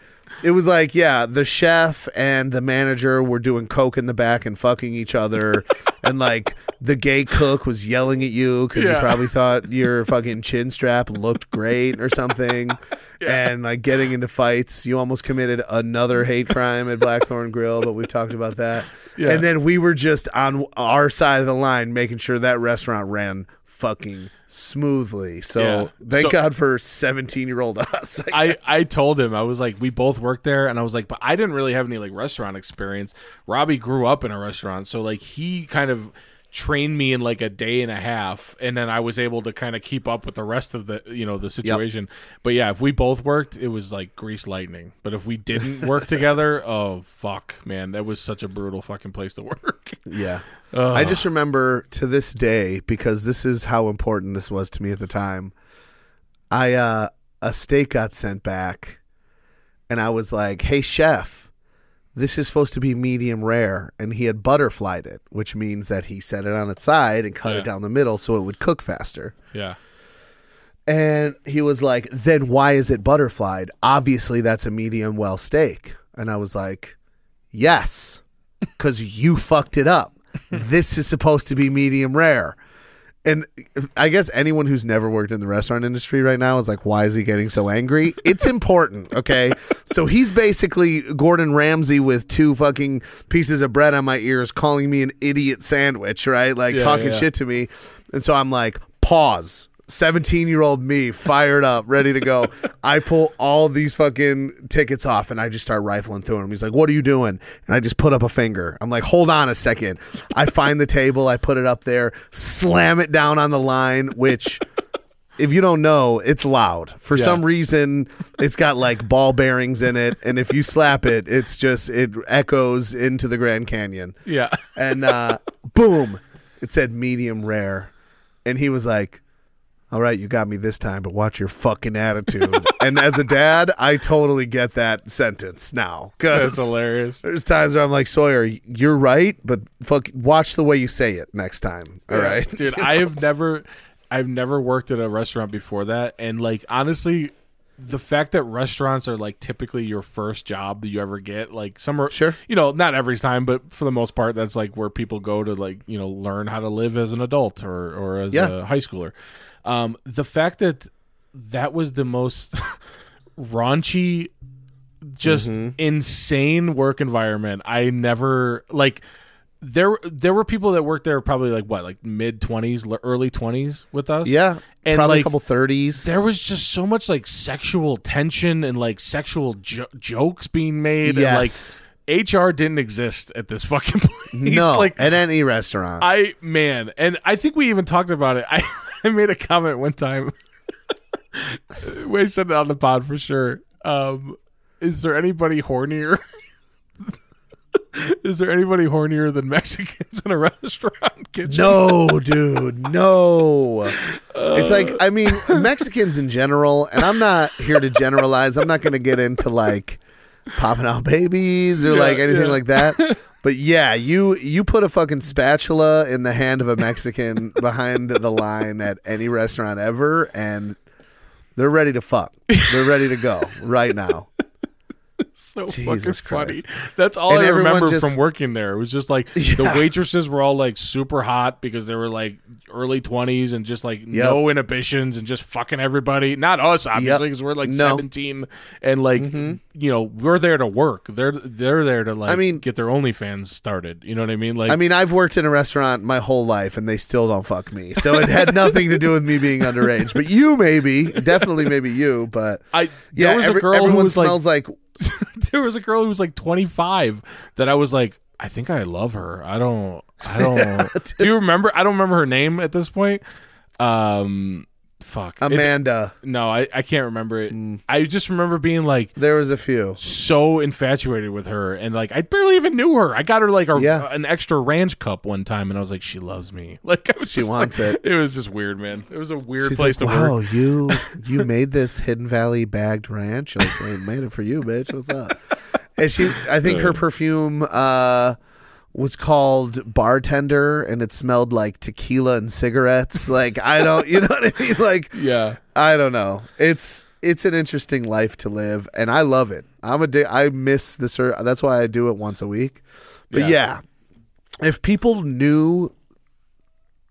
it was like, yeah, the chef and the manager were doing coke in the back and fucking each other. and like the gay cook was yelling at you because Yeah. he probably thought your fucking chin strap looked great or something. And like getting into fights. You almost committed another hate crime at Blackthorn Grill, but we've talked about that. Yeah. And then we were just on our side of the line making sure that restaurant ran fucking smoothly. So Yeah. thank So- God for 17 year old us. I, guess. I told him I was like we both worked there and I was like but I didn't really have any like restaurant experience. Robbie grew up in a restaurant so like he kind of trained me in like a day and a half and then I was able to kind of keep up with the rest of the you know the situation. But yeah, if we both worked it was like grease lightning. But if we didn't work together, oh fuck, man, that was such a brutal fucking place to work. Yeah. I just remember to this day because this is how important this was to me at the time. I uh a steak got sent back and I was like, "Hey chef, this is supposed to be medium rare." And he had butterflied it, which means that he set it on its side and cut Yeah. it down the middle so it would cook faster. yeah. And he was like, "Then why is it butterflied? Obviously that's a medium well steak." And I was like, "Yes, cuz you fucked it up. This is supposed to be medium rare." And I guess anyone who's never worked in the restaurant industry right now is like, why is he getting so angry? It's important, okay? so he's basically Gordon Ramsay with two fucking pieces of bread on my ears calling me an idiot sandwich, right? Like Yeah, talking yeah. shit to me. And so I'm like, pause. 17 year old me fired up, ready to go. I pull all these fucking tickets off and I just start rifling through them. He's like, What are you doing? And I just put up a finger. I'm like, Hold on a second. I find the table, I put it up there, slam it down on the line, which. If you don't know, it's loud. For Yeah. some reason, it's got like ball bearings in it, and if you slap it, it's just it echoes into the Grand Canyon Yeah. and uh, boom, it said medium rare, and he was like, "All right, you got me this time, but watch your fucking attitude." and as a dad, I totally get that sentence now That's hilarious. there's times where I'm like, "Sawyer, you're right, but fuck, watch the way you say it next time." All Yeah. right, dude. I have never, I've never worked at a restaurant before that, and like honestly, the fact that restaurants are like typically your first job that you ever get, like some are Sure. you know, not every time, but for the most part, that's like where people go to like you know learn how to live as an adult or or as Yeah. a high schooler. Um, the fact that that was the most raunchy just insane work environment. I never like there there were people that worked there probably like what like mid 20s early 20s with us yeah, And, probably like, a couple thirties. there was just so much like sexual tension and like sexual jo- jokes being made yes, and like hr didn't exist at this fucking place no, like at any restaurant. i man and i think we even talked about it i, I made a comment one time we said it on the pod for sure um is there anybody hornier is there anybody hornier than mexicans in a restaurant kitchen No, dude, no. It's like I mean Mexicans in general, and I'm not here to generalize. I'm not going to get into like popping out babies or Yeah, like anything yeah. like that. But yeah, you you put a fucking spatula in the hand of a Mexican behind the line at any restaurant ever, and they're ready to fuck. They're ready to go right now. so Jesus fucking funny. That's all And I remember just- from working there. It was just like the waitresses were all like super hot because they were like early 20s and just like no inhibitions and just fucking everybody. Not us, obviously, because we're like No. 17 and like, mm-hmm. you know, we're there to work. They're they're there to like I mean- get their OnlyFans started. You know what I mean? Like, I mean, I've worked in a restaurant my whole life, and they still don't fuck me. So it had nothing to do with me being underage. But you, maybe, definitely, maybe you. But I yeah, there was every- a girl who everyone was like, smells like, there was a girl who was like 25 that I was like, I think I love her. I don't, I don't. Know. Do you remember? I don't remember her name at this point. Um, fuck. Amanda. no, I, I can't remember it. Mm. I just remember being like there was a few. so infatuated with her, and like I barely even knew her. I got her like a, Yeah. an extra ranch cup one time, and I was like, she loves me. Like She wants like- it. It was just weird, man. It was a weird She's place like, to wow, work. you you made this Hidden Valley bagged ranch. Like, I made it for you, bitch. What's up? And she, I think her perfume uh, was called Bartender, and it smelled like tequila and cigarettes. Like, I don't, you know what I mean? Like, Yeah. I don't know. It's it's an interesting life to live, and I love it. I'm a di- I miss the ser- That's why I do it once a week. But Yeah. yeah, if people knew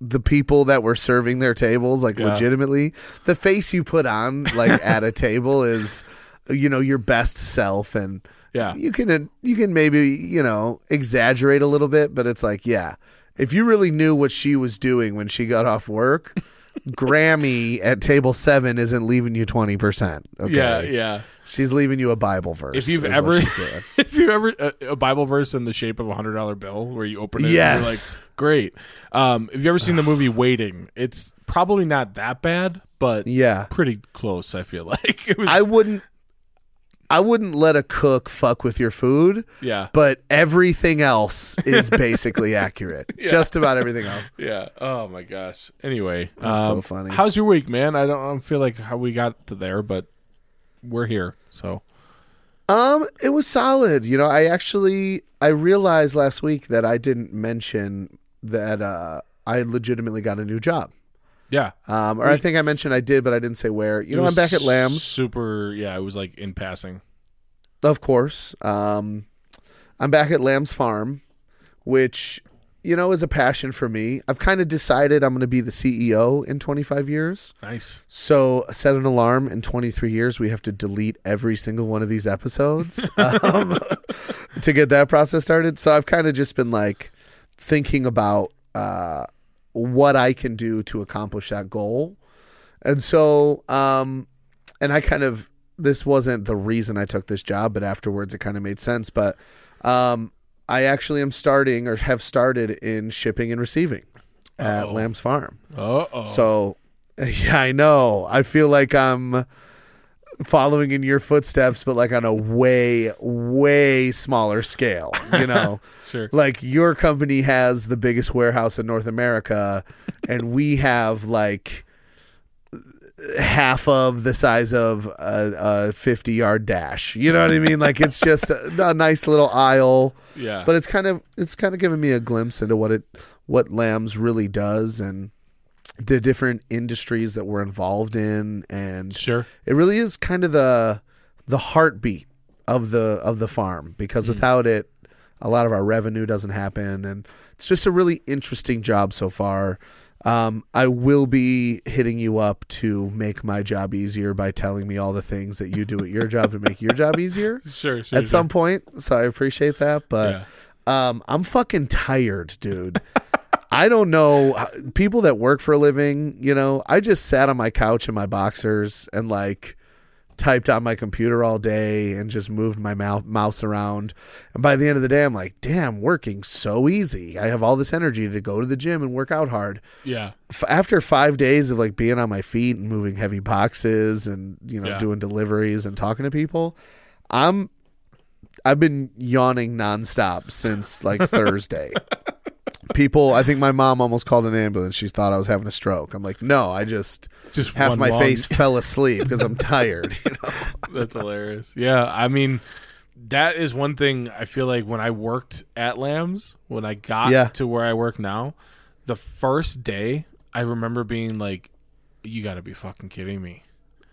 the people that were serving their tables, like Yeah. legitimately, the face you put on like at a table is, you know, your best self, and Yeah. you can you can maybe you know exaggerate a little bit, but it's like yeah, if you really knew what she was doing when she got off work. Grammy at table seven isn't leaving you twenty percent. Okay, Yeah. Yeah. she's leaving you a Bible verse. If you've ever, if you ever a, a Bible verse in the shape of a hundred dollar bill, where you open it, Yes. and you're like, great. Um, have you ever seen the movie Waiting? It's probably not that bad, but yeah, pretty close. I feel like it was. I wouldn't. I wouldn't let a cook fuck with your food, yeah, but everything else is basically accurate. Just about everything else. yeah. Oh my gosh. Anyway, That's so um, funny. How's your week, man? I don't, I don't feel like how we got to there, but we're here. So Um, it was solid. You know, I actually I realized last week that I didn't mention that uh I legitimately got a new job. Yeah, Um, or I think I mentioned I did, but I didn't say where. You know, I'm back at Lambs. Super. Yeah, it was like in passing. Of course. Um, I'm back at Lamb's Farm, which, you know, is a passion for me. I've kind of decided I'm going to be the CEO in 25 years. Nice. So set an alarm in 23 years. We have to delete every single one of these episodes um, to get that process started. So I've kind of just been like thinking about uh, what I can do to accomplish that goal. And so, um, and I kind of, this wasn't the reason I took this job, but afterwards it kind of made sense. But um, I actually am starting or have started in shipping and receiving at Uh-oh. Lamb's Farm. Uh oh. So, yeah, I know. I feel like I'm following in your footsteps, but like on a way, way smaller scale. You know, sure. like your company has the biggest warehouse in North America, and we have like half of the size of a, a 50 yard dash. You know what I mean? Like it's just a, a nice little aisle Yeah. but it's kind of it's kind of giving me a glimpse into what it what lambs really does and the different industries that we're involved in and sure. it really is kind of the the heartbeat of the of the farm because without it a lot of our revenue doesn't happen and it's just a really interesting job so far um, I will be hitting you up to make my job easier by telling me all the things that you do at your job to make your job easier Sure. Sure. at some point. So I appreciate that, but Yeah. um, I'm fucking tired, dude. I don't know people that work for a living. You know, I just sat on my couch in my boxers and like typed on my computer all day and just moved my mouth, mouse around. And by the end of the day, I'm like, damn, working so easy. I have all this energy to go to the gym and work out hard. Yeah. F- after five days of like being on my feet and moving heavy boxes and you know Yeah. doing deliveries and talking to people, I'm I've been yawning nonstop since like Thursday. People, I think my mom almost called an ambulance. She thought I was having a stroke. I'm like, no, I just Just half my long- face fell asleep because I'm tired. You know? That's hilarious. Yeah, I mean, that is one thing I feel like when I worked at Lambs, when I got Yeah. to where I work now, the first day I remember being like, "You got to be fucking kidding me!"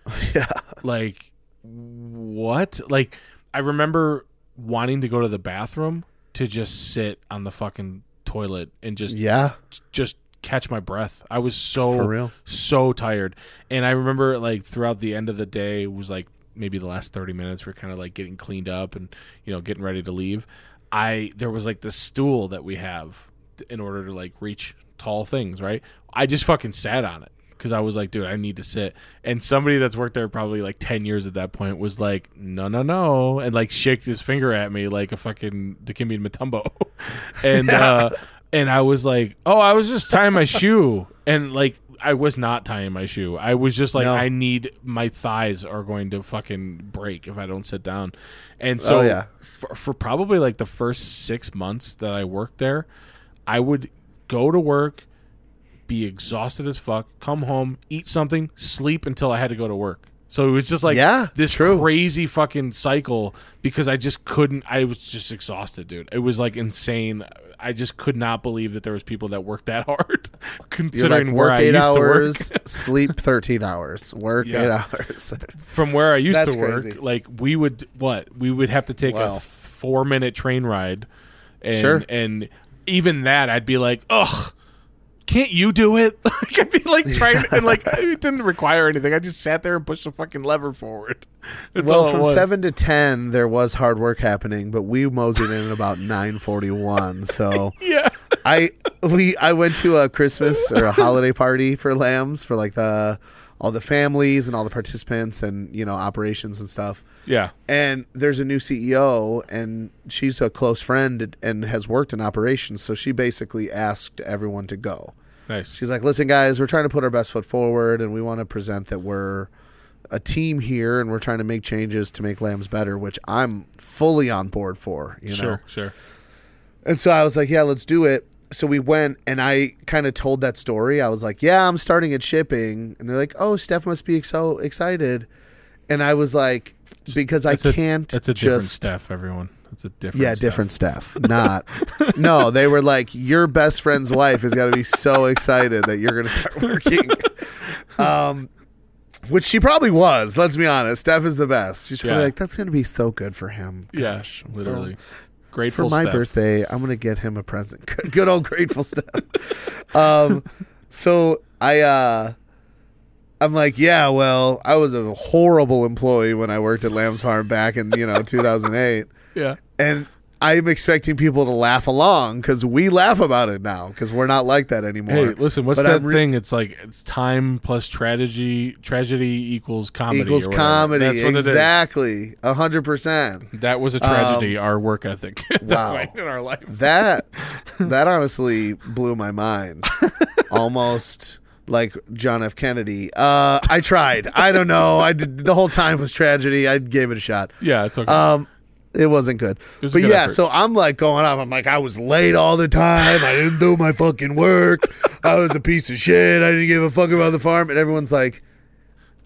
Yeah, Like, what? Like, I remember wanting to go to the bathroom to just sit on the fucking toilet and just yeah, just catch my breath. I was so so tired, and I remember like throughout the end of the day it was like maybe the last thirty minutes we were kind of like getting cleaned up and you know getting ready to leave. I there was like this stool that we have in order to like reach tall things, right? I just fucking sat on it because I was like, dude, I need to sit. And somebody that's worked there probably like ten years at that point was like, no, no, no, and like shaked his finger at me like a fucking Dikembe Mutombo, and uh, and I was like, oh, I was just tying my shoe, and like. I was not tying my shoe. I was just like, No. I need my thighs are going to fucking break if I don't sit down. And so, Oh, yeah. for, for probably like the first six months that I worked there, I would go to work, be exhausted as fuck, come home, eat something, sleep until I had to go to work. So it was just like Yeah, this true. crazy fucking cycle because I just couldn't. I was just exhausted, dude. It was like insane. I just could not believe that there was people that worked that hard, considering like where work I used hours, to work. sleep thirteen hours, work Yeah. eight hours. From where I used That's to work, crazy. like we would what we would have to take Wow. a four minute train ride, and Sure. and even that I'd be like, ugh. Can't you do it? like I'd be like trying, and like it didn't require anything. I just sat there and pushed the fucking lever forward. That's well, from seven to ten, there was hard work happening, but we moseyed in at about nine forty-one. So yeah, I we I went to a Christmas or a holiday party for Lambs for like the all the families and all the participants and you know operations and stuff. yeah, And there's a new CEO, and she's a close friend and has worked in operations. So she basically asked everyone to go. nice. She's like, "Listen, guys, we're trying to put our best foot forward, and we want to present that we're a team here, and we're trying to make changes to make Lambs better, which I'm fully on board for. You know, Sure, sure. and so I was like, "Yeah, let's do it." So we went, and I kind of told that story. I was like, "Yeah, I'm starting at shipping," and they're like, "Oh, Steph must be so excited," and I was like, "Because I That's a- can't That's a different just Steph, everyone. That's a different. yeah, Steph. different Steph. Not no. They were like, your best friend's wife has got to be so excited that you're going to start working. Um, which she probably was. Let's be honest. Steph is the best. She's probably Yeah. like, that's going to be so good for him. Yeah, Gosh, I'm so- literally. for my Steph. birthday, I'm to get him a present. Good, good old grateful stuff. um, so I. uh I'm like, yeah, well, I was a horrible employee when I worked at Lamb's Farm back in, you know, 2008 Yeah, and I'm expecting people to laugh along because we laugh about it now because we're not like that anymore. Hey, listen, what's But that re- thing? It's like it's time plus tragedy. Tragedy equals comedy. Equals comedy, That's what exactly, a hundred percent. That was a tragedy. our work ethic wow. in our life. That that honestly blew my mind, almost like John F. Kennedy. Uh, I tried. I don't know. I did the whole time was tragedy. I gave it a shot. Yeah, it's okay. Um, it wasn't good. was but good yeah, effort. so I'm like going up. I'm like, I was late all the time. I didn't do my fucking work. I was a piece of shit. I didn't give a fuck about the farm. And everyone's like,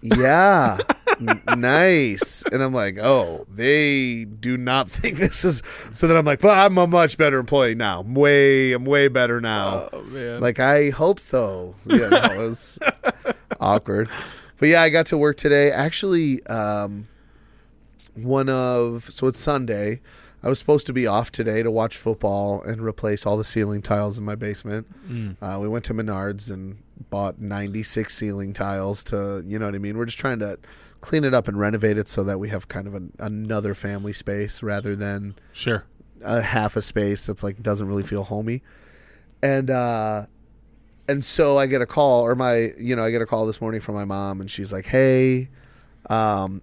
yeah, n- nice. And I'm like, oh, they do not think this is. So then I'm like, well, I'm a much better employee now. I'm way, I'm way better now. oh man. Like I hope so. Yeah, that was awkward. But yeah, I got to work today. Actually, um, one of so it's Sunday. I was supposed to be off today to watch football and replace all the ceiling tiles in my basement. Uh, we went to Menards and bought 96 ceiling tiles to, you know what I mean? We're just trying to clean it up and renovate it so that we have kind of an, another family space rather than sure. a half a space that's like doesn't really feel homey and uh and so i get a call or my you know i get a call this morning from my mom and she's like hey um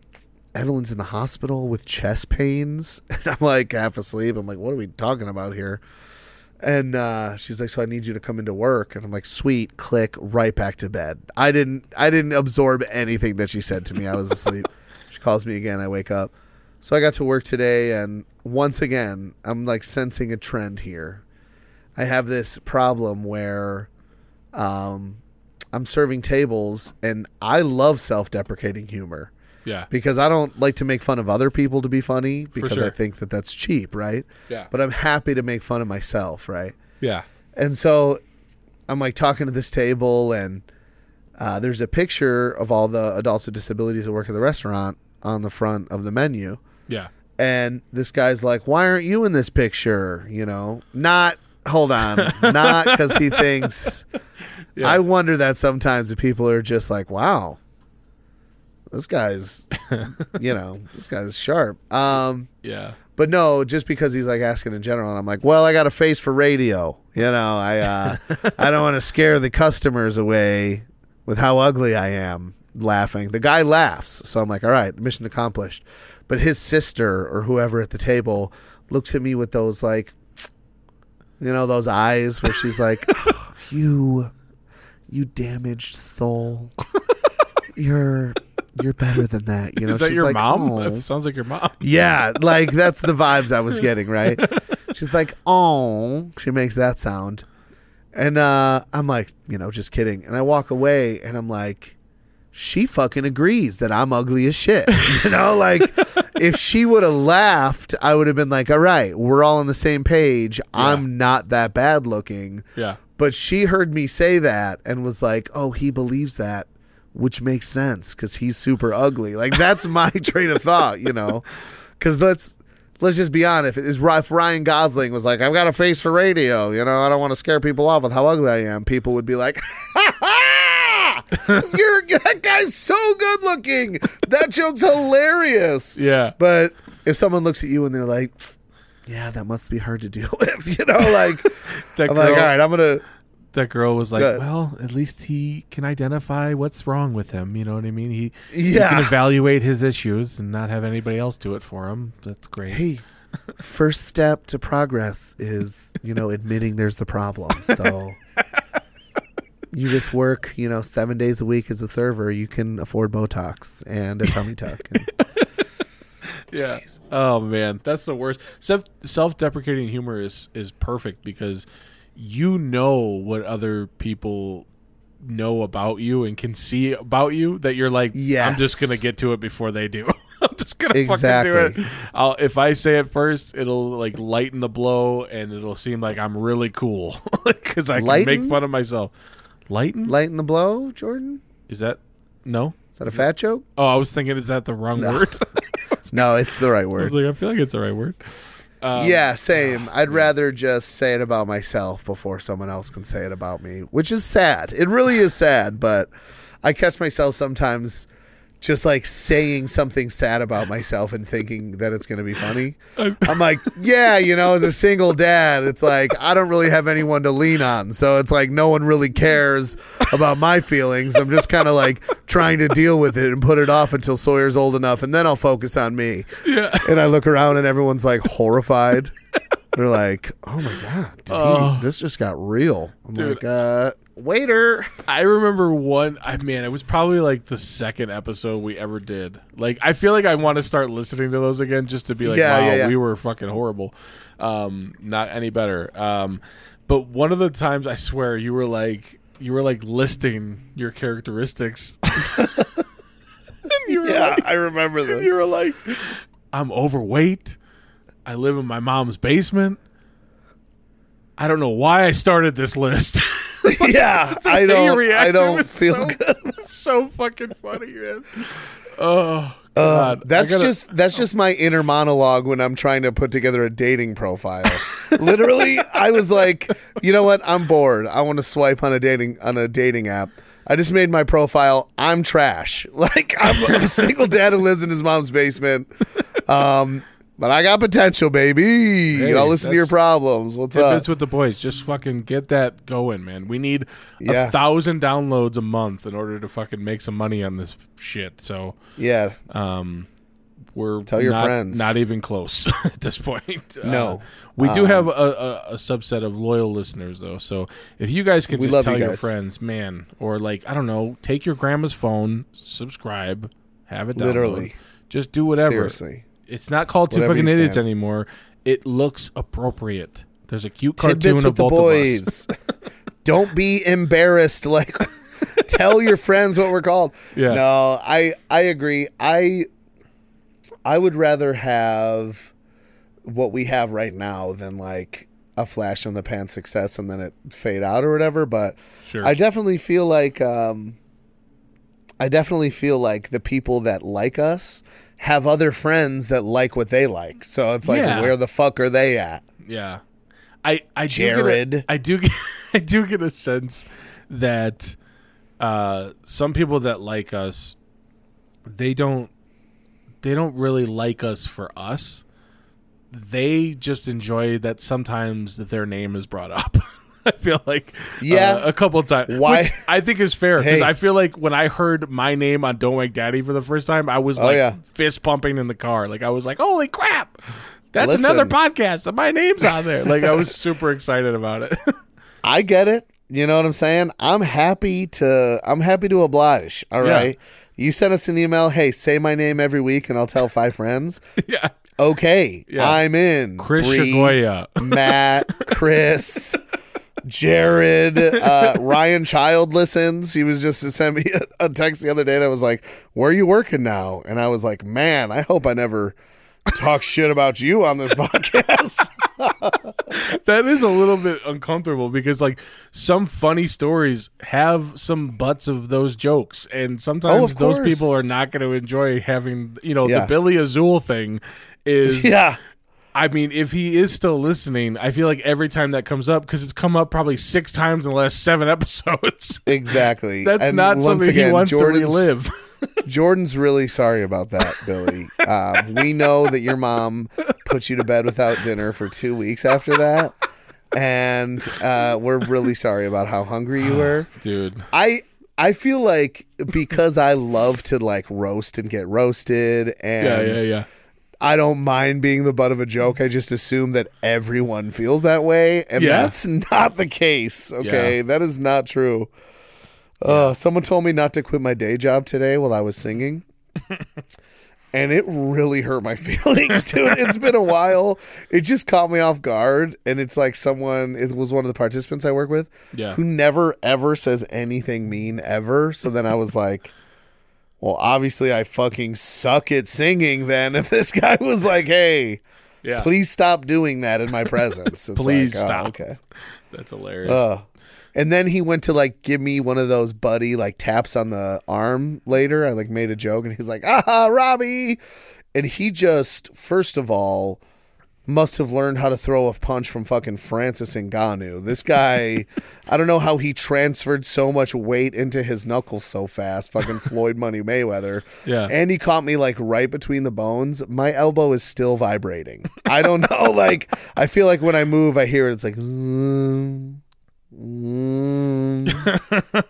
evelyn's in the hospital with chest pains and i'm like half asleep i'm like what are we talking about here and uh, she's like, "So I need you to come into work." And I'm like, "Sweet." Click. Right back to bed. I didn't. I didn't absorb anything that she said to me. I was asleep. she calls me again. I wake up. So I got to work today, and once again, I'm like sensing a trend here. I have this problem where, um, I'm serving tables, and I love self-deprecating humor Yeah. because I don't like to make fun of other people to be funny because I think that that's cheap, right? Yeah. But I'm happy to make fun of myself, right? Yeah. And so I'm like talking to this table, and uh, there's a picture of all the adults with disabilities that work at the restaurant on the front of the menu. Yeah. And this guy's like, Why aren't you in this picture? You know, not hold on, not because he thinks. Yeah. I wonder that sometimes the people are just like, wow, this guy's, you know, this guy's sharp. Um, Yeah. but no, just because he's like asking in general, and I'm like, well, I got a face for radio. You know, I uh, I don't want to scare the customers away with how ugly I am. Laughing, the guy laughs, so I'm like, all right, mission accomplished. But his sister or whoever at the table looks at me with those like, you know, those eyes where she's like, "Oh, you, you damaged soul. You're you're better than that. You know, Is that She's your like, mom? "Oh." It sounds like your mom. Yeah, like that's the vibes I was getting, right? She's like, "Oh," she makes that sound. And uh I'm like, you know, just kidding. And I walk away and I'm like, she fucking agrees that I'm ugly as shit. You know, like if she would have laughed, I would have been like, "All right, we're all on the same page. I'm not that bad looking." Yeah. But she heard me say that and was like, "Oh, he believes that." Which makes sense because he's super ugly. Like that's my train of thought, you know. Because let's let's just be honest. If, if Ryan Gosling was like, "I've got a face for radio," you know, I don't want to scare people off with how ugly I am. People would be like, "Ha ha! You're that guy's so good looking. That joke's hilarious." Yeah. But if someone looks at you and they're like, "Yeah, that must be hard to deal with," you know, like I'm girl, like, "All right, I'm gonna." That girl was like, Good. well, at least he can identify what's wrong with him. You know what I mean? He, he Yeah. can evaluate his issues and not have anybody else do it for him. That's great. hey, first step to progress is, you know, admitting there's the problem. So you just work, you know, seven days a week as a server. You can afford Botox and a tummy tuck. And, yeah. Oh man, that's the worst. Self self deprecating humor is is perfect because you know what other people know about you and can see about you that you're like, yeah, I'm just gonna get to it before they do. I'm just gonna Exactly. fucking do it. I'll if I say it first, it'll like lighten the blow and it'll seem like I'm really cool because I can make fun of myself. Lighten? lighten the blow, Jordan? Is that no? Is that a fat joke? Oh, I was thinking, is that the wrong No. word? No, it's the right word. I was like, I feel like it's the right word. Um, yeah, same. I'd rather just say it about myself before someone else can say it about me, which is sad. It really is sad, but I catch myself sometimes just like saying something sad about myself and thinking that it's going to be funny. I'm like, yeah, you know, as a single dad, it's like I don't really have anyone to lean on. So it's like no one really cares about my feelings. I'm just kind of like trying to deal with it and put it off until Sawyer's old enough and then I'll focus on me. Yeah. And I look around and everyone's like horrified. They're like, "Oh my god, Oh. he, this just got real." I'm Dude. like, "Uh, waiter." I remember one. I man, it was probably like the second episode we ever did. Like, I feel like I want to start listening to those again just to be like, Yeah, wow, yeah, yeah. we were fucking horrible. Um, not any better. Um, but one of the times I swear you were like, you were like listing your characteristics. and you were Yeah, like, I remember this. you were like, I'm overweight. I live in my mom's basement. I don't know why I started this list. yeah, I don't. I don't feel so- good. so fucking funny, man. Oh Uh, god, that's gotta- just that's just my inner monologue when I'm trying to put together a dating profile. Literally, I was like, you know what? I'm bored. I want to swipe on a dating on a dating app. I just made my profile. I'm trash. Like I'm a single dad who lives in his mom's basement. Um, but I got potential, baby. Hey, I'll listen to your problems. What's If up? it's with the boys, just fucking get that going, man. We need Yeah. a thousand downloads a month in order to fucking make some money on this shit. So, yeah, um, we're Tell your not, friends. Not even close at this point. Uh, No. we do Um, have a, a, a subset of loyal listeners though. So if you guys can just tell you your friends, man, or like I don't know, take your grandma's phone, subscribe, have it download. Literally. Just do whatever. seriously. It's not called two Whatever fucking you idiots can. anymore. It looks appropriate. There's a cute cartoon tidbits of with the both of us. boys. Don't be embarrassed. Like, tell your friends what we're called. Yeah. No, I I agree. I I would rather have what we have right now than like a flash in the pan success and then it fade out or whatever. But Sure. I definitely feel like um, I definitely feel like the people that like us have other friends that like what they like. So it's like, Yeah. where the fuck are they at? yeah. I I do get a- Jared. I do get, I do get a sense that uh, some people that like us, they don't they don't really like us for us. They just enjoy that sometimes that their name is brought up. I feel like Yeah. uh, a couple times. Why- Which I think is fair because Hey. I feel like when I heard my name on Don't Wake Daddy for the first time, I was like Oh, yeah. fist pumping in the car. Like I was like, "Holy crap!" That's Listen. another podcast and my name's on there. Like I was super excited about it. I get it. You know what I'm saying? I'm happy to I'm happy to oblige. All Yeah. right. You sent us an email, hey, say my name every week and I'll tell five friends. yeah. Okay. Yeah. I'm in. Chris Bree. Matt, Chris, Jared, uh, Ryan Child listens. He was just to send me a, a text the other day that was like, Where are you working now? And I was like, Man, I hope I never talk shit about you on this podcast. That is a little bit uncomfortable because like some funny stories have some butts of those jokes and sometimes Oh, those people are not going to enjoy having, you know, Yeah. the Billy Azul thing is yeah. I mean, if he is still listening, I feel like every time that comes up because it's come up probably 6 times in the last 7 episodes. Exactly. That's And not something he wants Jordan's- to relive. Jordan's really sorry about that, Billy. Um, we know that your mom put you to bed without dinner for two weeks after that, and uh, we're really sorry about how hungry you were. Dude. I I feel like because I love to like roast and get roasted, and Yeah, yeah, yeah. I don't mind being the butt of a joke. I just assume that everyone feels that way, and Yeah. that's not the case. Okay, Yeah. that is not true. Uh, someone told me not to quit my day job today while I was singing. And it really hurt my feelings, dude. It's been a while. It just caught me off guard. And it's like someone, it was one of the participants I work with Yeah. who never ever says anything mean ever. So then I was like, well, obviously I fucking suck at singing then. If this guy was like, hey, Yeah. please stop doing that in my presence. Please like, oh, stop. okay. That's hilarious. Uh, and then he went to like give me one of those buddy like taps on the arm later. I like made a joke and he's like, ah, Robbie. And he just, first of all, must have learned how to throw a punch from fucking Francis Ngannou. This guy, I don't know how he transferred so much weight into his knuckles so fast. Fucking Floyd Money Mayweather. Yeah. And he caught me like right between the bones. My elbow is still vibrating. I don't know. Like, I feel like when I move, I hear it. It's like, mm, mm.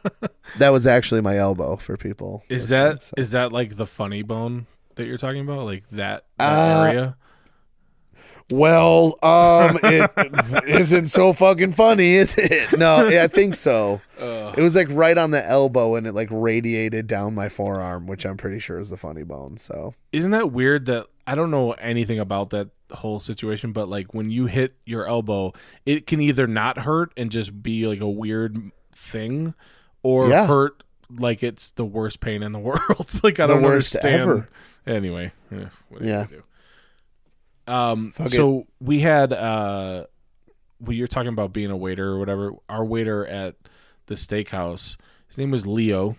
that was actually my elbow for people. Is that so. is that like the funny bone that you're talking about? Like that, that Uh, area? Well, um, it isn't so fucking funny, is it? No, yeah, I think so. It was like right on the elbow, and it like radiated down my forearm, which I'm pretty sure is the funny bone. So Isn't that weird that I don't know anything about that whole situation, but like when you hit your elbow, it can either not hurt and just be like a weird thing, or Yeah. hurt like it's the worst pain in the world. like I The don't worst understand. ever. Anyway, yeah. what are you Yeah. Um. Fuck so we had uh, we you're talking about being a waiter or whatever. Our waiter at the steakhouse, his name was Leo,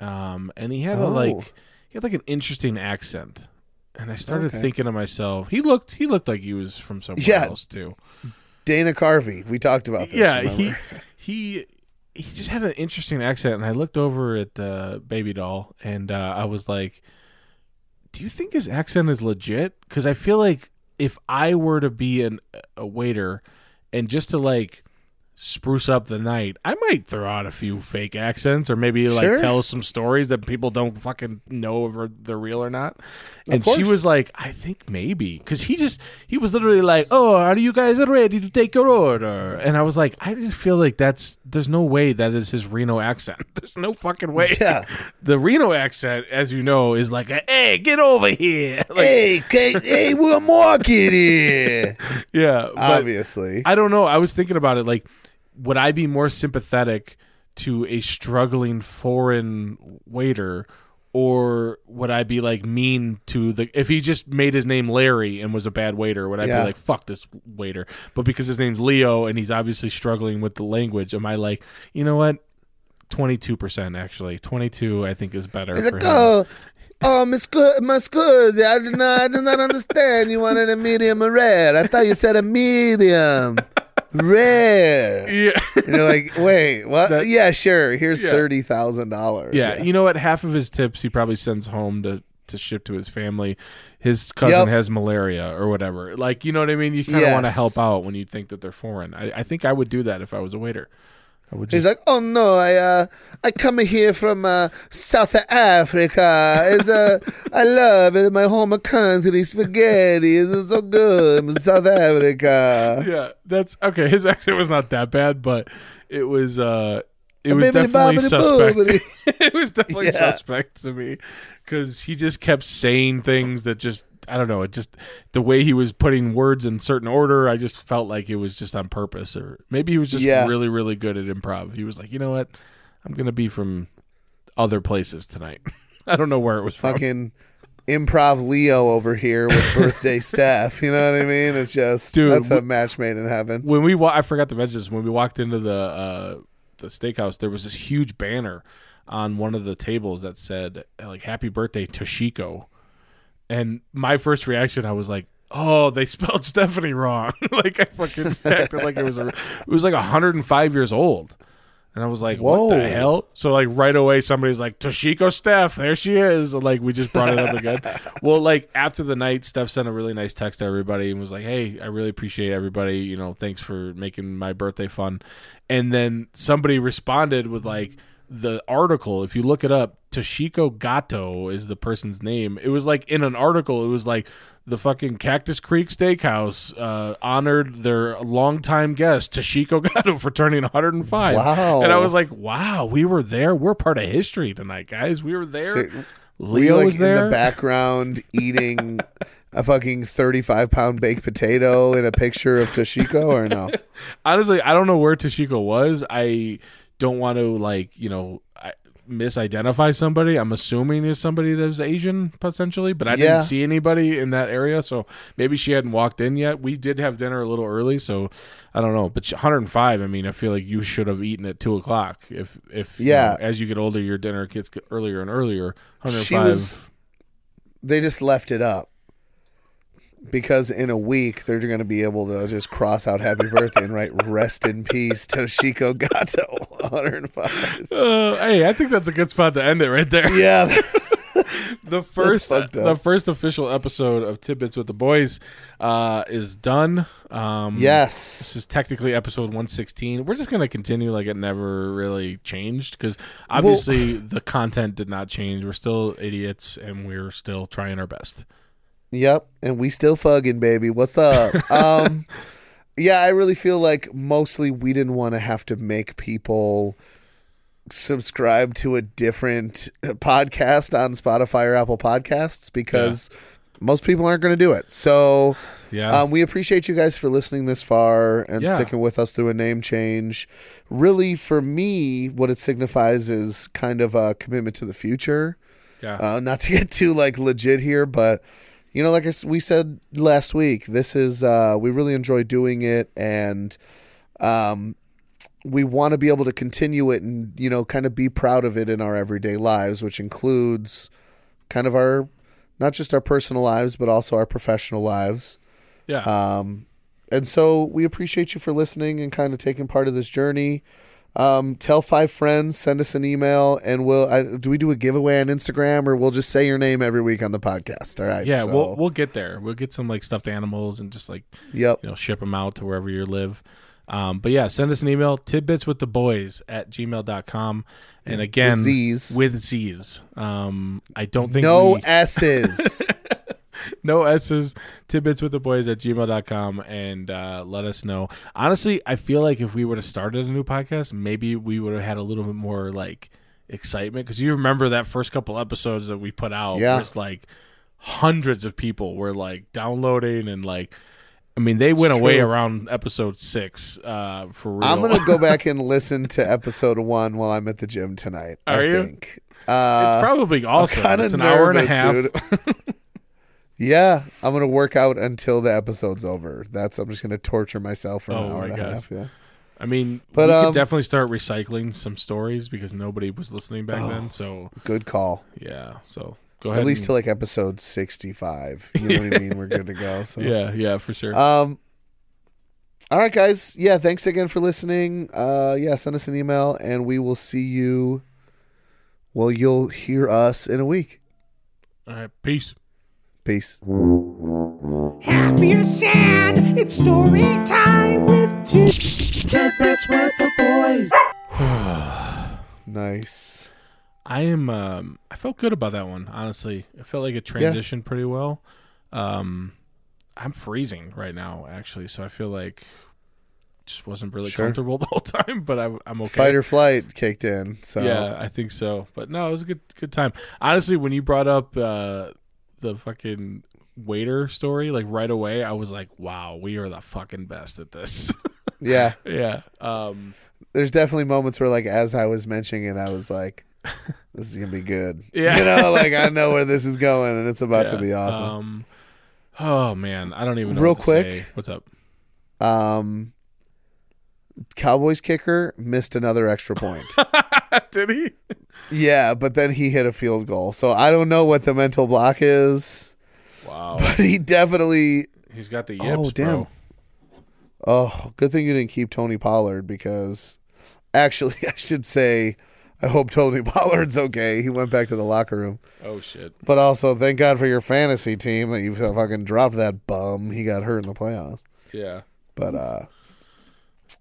um, and he had a Oh. like he had like an interesting accent. And I started Okay. thinking to myself, he looked he looked like he was from somewhere Yeah. else too. Dana Carvey, we talked about this. yeah, he remember? he he just had an interesting accent, and I looked over at uh, Baby Doll, and uh, I was like, "Do you think his accent is legit?" Because I feel like if I were to be an, a waiter, and just to like spruce up the night, I might throw out a few fake accents, or maybe like Sure. tell some stories that people don't fucking know if they're real or not. And she was like, "I think maybe," because he just he was literally like, "Oh, are you guys ready to take your order?" And I was like, I just feel like that's there's no way that is his Reno accent. There's no fucking way. Yeah. The Reno accent, as you know, is like, a, "Hey, get over here!" Like, hey, Kate, hey, we're market here. yeah, Obviously, I don't know. I was thinking about it. Like, would I be more sympathetic to a struggling foreign waiter? Or would I be like mean to the if he just made his name Larry and was a bad waiter? Would I Yeah. be like fuck this waiter? But because his name's Leo and he's obviously struggling with the language, am I like you know what? Twenty two percent actually. Twenty two I think is better. For like, him. oh, oh, Miss Good, Miss Good, I did not, I did not understand. You wanted a medium rare. I thought you said a medium. Rare. Yeah. And you're like, wait, what? That- yeah, sure. Here's Yeah. thirty thousand dollars. Yeah, you know what? Half of his tips he probably sends home to to ship to his family. His cousin Yep. has malaria or whatever. Like, you know what I mean? You kind of want to help out when you think that they're foreign. I, I think I would do that if I was a waiter. Would He's like, oh no, I uh, I come here from uh, South Africa. It's uh, I love it. My home country spaghetti is so good. I'm in South Africa. yeah, that's okay. His accent was not that bad, but it was uh it was definitely suspect. it was definitely Yeah. suspect to me because he just kept saying things that just I don't know. It just the way he was putting words in certain order. I just felt like it was just on purpose, or maybe he was just Yeah. really really good at improv. He was like, you know what, I'm gonna be from other places tonight. I don't know where it was from. Fucking improv Leo over here with birthday staff. You know what I mean? It's just Dude, that's a match made in heaven. when we wa- I forgot to mention this when we walked into the uh, the steakhouse there was this huge banner on one of the tables that said like happy birthday Toshiko and my first reaction I was like oh they spelled Stephanie wrong. Like I fucking acted like it was a, it was like 105 years old. And I was like what the Whoa. hell? So like right away somebody's like Toshiko Steph there she is. And, like we just brought it up again. Well like after the night Steph sent a really nice text to everybody and was like hey I really appreciate everybody. You know thanks for making my birthday fun. And then somebody responded with like the article if you look it up Toshiko Gato is the person's name it was like in an article it was like the fucking Cactus Creek Steakhouse uh, honored their longtime guest Toshiko Gato for turning 105 Wow. and I was like wow we were there we're part of history tonight guys we were there So- Leo like was in the background eating a fucking thirty-five pound baked potato in a picture of Toshiko or no? honestly, I don't know where Toshiko was. I don't want to like you know misidentify somebody. I'm assuming is somebody that's Asian potentially, but I Yeah. didn't see anybody in that area, so maybe she hadn't walked in yet. We did have dinner a little early, so I don't know. But 105. I mean, I feel like you should have eaten at two o'clock. If if you Yeah. know, as you get older, your dinner gets earlier and earlier. 105. She was- They just left it up because in a week they're going to be able to just cross out "Happy Birthday" and write "Rest in peace, Toshiko Gato." 105. Uh, hey, I think that's a good spot to end it right there. Yeah, the first the first official episode of Tidbits with the Boys uh, is done. Um, yes. This is technically episode 116. We're just going to continue like it never really changed because obviously the content did not change. We're still idiots and we're still trying our best. Yep, and we still fugging, baby. What's up? um, yeah, I really feel like mostly we didn't want to have to make people subscribe to a different podcast on Spotify or Apple Podcasts because most people aren't going to do it. So Yeah. um, we appreciate you guys for listening this far and Yeah. sticking with us through a name change. Really, for me, what it signifies is kind of a commitment to the future yeah. uh, not to get too like legit here, but you know, like I we said last week, this is uh, we really enjoy doing it, and um, we want to be able to continue it, and you know, kind of be proud of it in our everyday lives, which includes kind of our not just our personal lives, but also our professional lives. yeah. Um, and so we appreciate you for listening and kind of taking part of this journey. Um, tell five friends, send us an email, and we'll. I, do we do a giveaway on Instagram, or we'll just say your name every week on the podcast? All right. yeah, so- we'll we'll get there. We'll get some like stuffed animals and just like Yep. you know ship them out to wherever you live. Um, but yeah, send us an email tidbits with the boys at gmail.com. And again, Z's. with Z's. Um, I don't think No we- S's. no S's, tidbits with the boys at gmail.com and uh, let us know. Honestly, I feel like if we would have started a new podcast, maybe we would have had a little bit more like excitement because you remember that first couple episodes that we put out Yeah. was like hundreds of people were like downloading and like I mean they went It's away around episode six uh, for real. I'm gonna go back and listen to episode one while I'm at the gym tonight. Are I you? think. Uh, it's probably awesome. It's an hour and a half. yeah, I'm gonna work out until the episode's over. That's I'm just gonna torture myself for an Oh hour my and a gosh. half. Yeah. I mean, But, we um, could definitely start recycling some stories because nobody was listening back Oh. then. So Good call. yeah, so go ahead. At least and- to like episode 65. You know what I mean? We're good to go. So. Yeah, yeah, for sure. Um. All right, guys. Yeah, thanks again for listening. Uh, yeah, send us an email, and we will see you. Well, you'll hear us in a week. All right, peace. Peace. Happy or sad, it's story time with two tidbits with the boys. Nice. I am. Um, I felt good about that one. Honestly, it felt like it transitioned pretty well. Um, I'm freezing right now, actually, so I feel like just wasn't really Sure. comfortable the whole time. But I, I'm okay. Fight or flight kicked in. So Yeah, I think so. But no, it was a good good time. Honestly, when you brought up uh, the fucking waiter story, like right away, I was like, "Wow, we are the fucking best at this." yeah. yeah. Um, There's definitely moments where, like, as I was mentioning it, I was like, "This is gonna be good." Yeah. You know, like I know where this is going, and it's about to be awesome. Um, oh man, I don't even know. Real what to quick. what's up? Um, Cowboys kicker missed another extra point. Did he? yeah, but then he hit a field goal. So I don't know what the mental block is, Wow, but he definitely. he's got the yips, Oh, damn. bro. Oh, good thing you didn't keep Tony Pollard because actually, I should say, I hope Tony Pollard's okay. He went back to the locker room. Oh shit. But also, thank God for your fantasy team that you fucking dropped that bum. He got hurt in the playoffs. Yeah. But uh,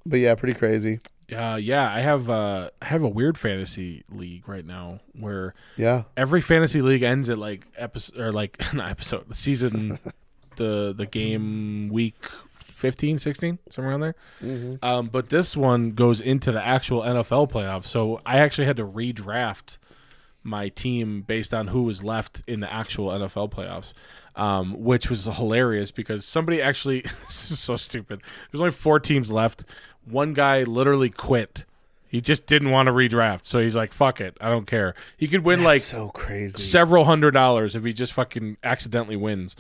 but yeah, pretty crazy. Uh, yeah, I have uh, I have a weird fantasy league right now where Yeah, every fantasy league ends at like episode or like not episode season the the game week 15 16 somewhere around there. Um, but this one goes into the actual nfl playoffs. So i actually had to redraft my team based on who was left in the actual nfl playoffs um, which was hilarious because somebody actually this is so stupid. There's only four teams left one guy literally quit he just didn't want to redraft so he's like fuck it i don't care he could win like so crazy. several hundred dollars if he just fucking accidentally wins.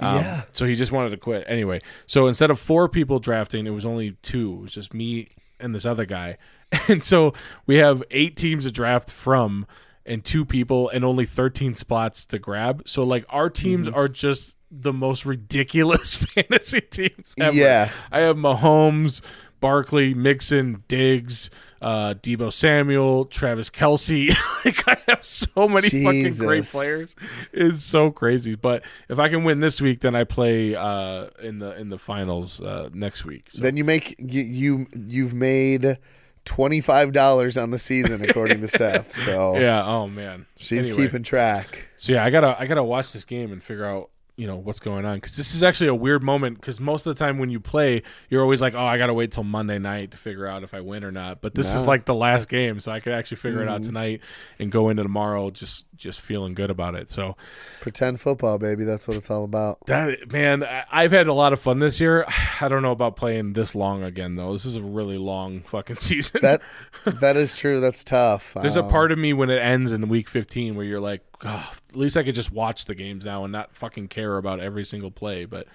Um, Yeah. So he just wanted to quit anyway. So instead of four people drafting, it was only two. It was just me and this other guy, and so we have eight teams to draft from and two people and only thirteen spots to grab. So like our teams Mm-hmm. are just the most ridiculous fantasy teams ever. Yeah. I have Mahomes, Barkley, Mixon, Diggs, uh, Deebo Samuel, Travis Kelce. like I have so many fucking great players. It's so crazy. But if I can win this week, then I play uh, in the in the finals uh, next week. So Then you make you, you you've made twenty five dollars on the season according to Steph. So yeah. Oh man. she's Anyway. keeping track. So yeah, I gotta I gotta watch this game and figure out you know what's going on? Because this is actually a weird moment because most of the time when you play you're always like oh I gotta wait till Monday night to figure out if I win or not. But this is like the last game so I could actually figure it out Mhm. tonight and go into tomorrow just just feeling good about it so Pretend football, baby. That's what it's all about. that man I've had a lot of fun this year I don't know about playing this long again though this is a really long fucking season That that is true. That's tough. There's a Um, part of me when it ends in week 15 where you're like, oh, at least I could just watch the games now and not fucking care about every single play. But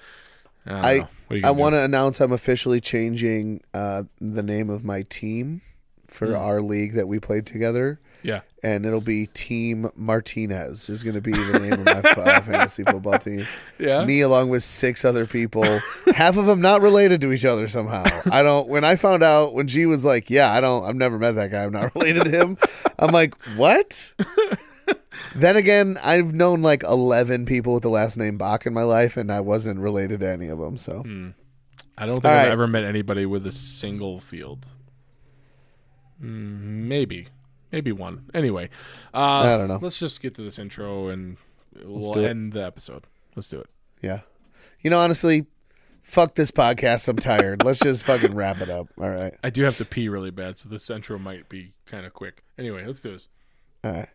I, I- know. What are you I want to announce I'm officially changing uh, the name of my team for Hmm. our league that we played together, Yeah. and it'll be Team Martinez. Is going to be the name of my uh, fantasy football team. Yeah. Me along with six other people, half of them not related to each other somehow. I don't. When I found out when G was like, "Yeah, I don't. I've never met that guy. I'm not related to him." I'm like, "What?" then again, I've known like 11 people with the last name Bach in my life, and I wasn't related to any of them. So Hmm. I don't think All I've right. ever met anybody with a single field. Mm, maybe. Maybe one. Anyway. Uh, I don't know. Let's just get to this intro and we'll do it. end the episode. Let's do it. yeah, you know, honestly, fuck this podcast. I'm tired. Let's just fucking wrap it up. All right. I do have to pee really bad, so this intro might be kind of quick. Anyway, let's do this. All right.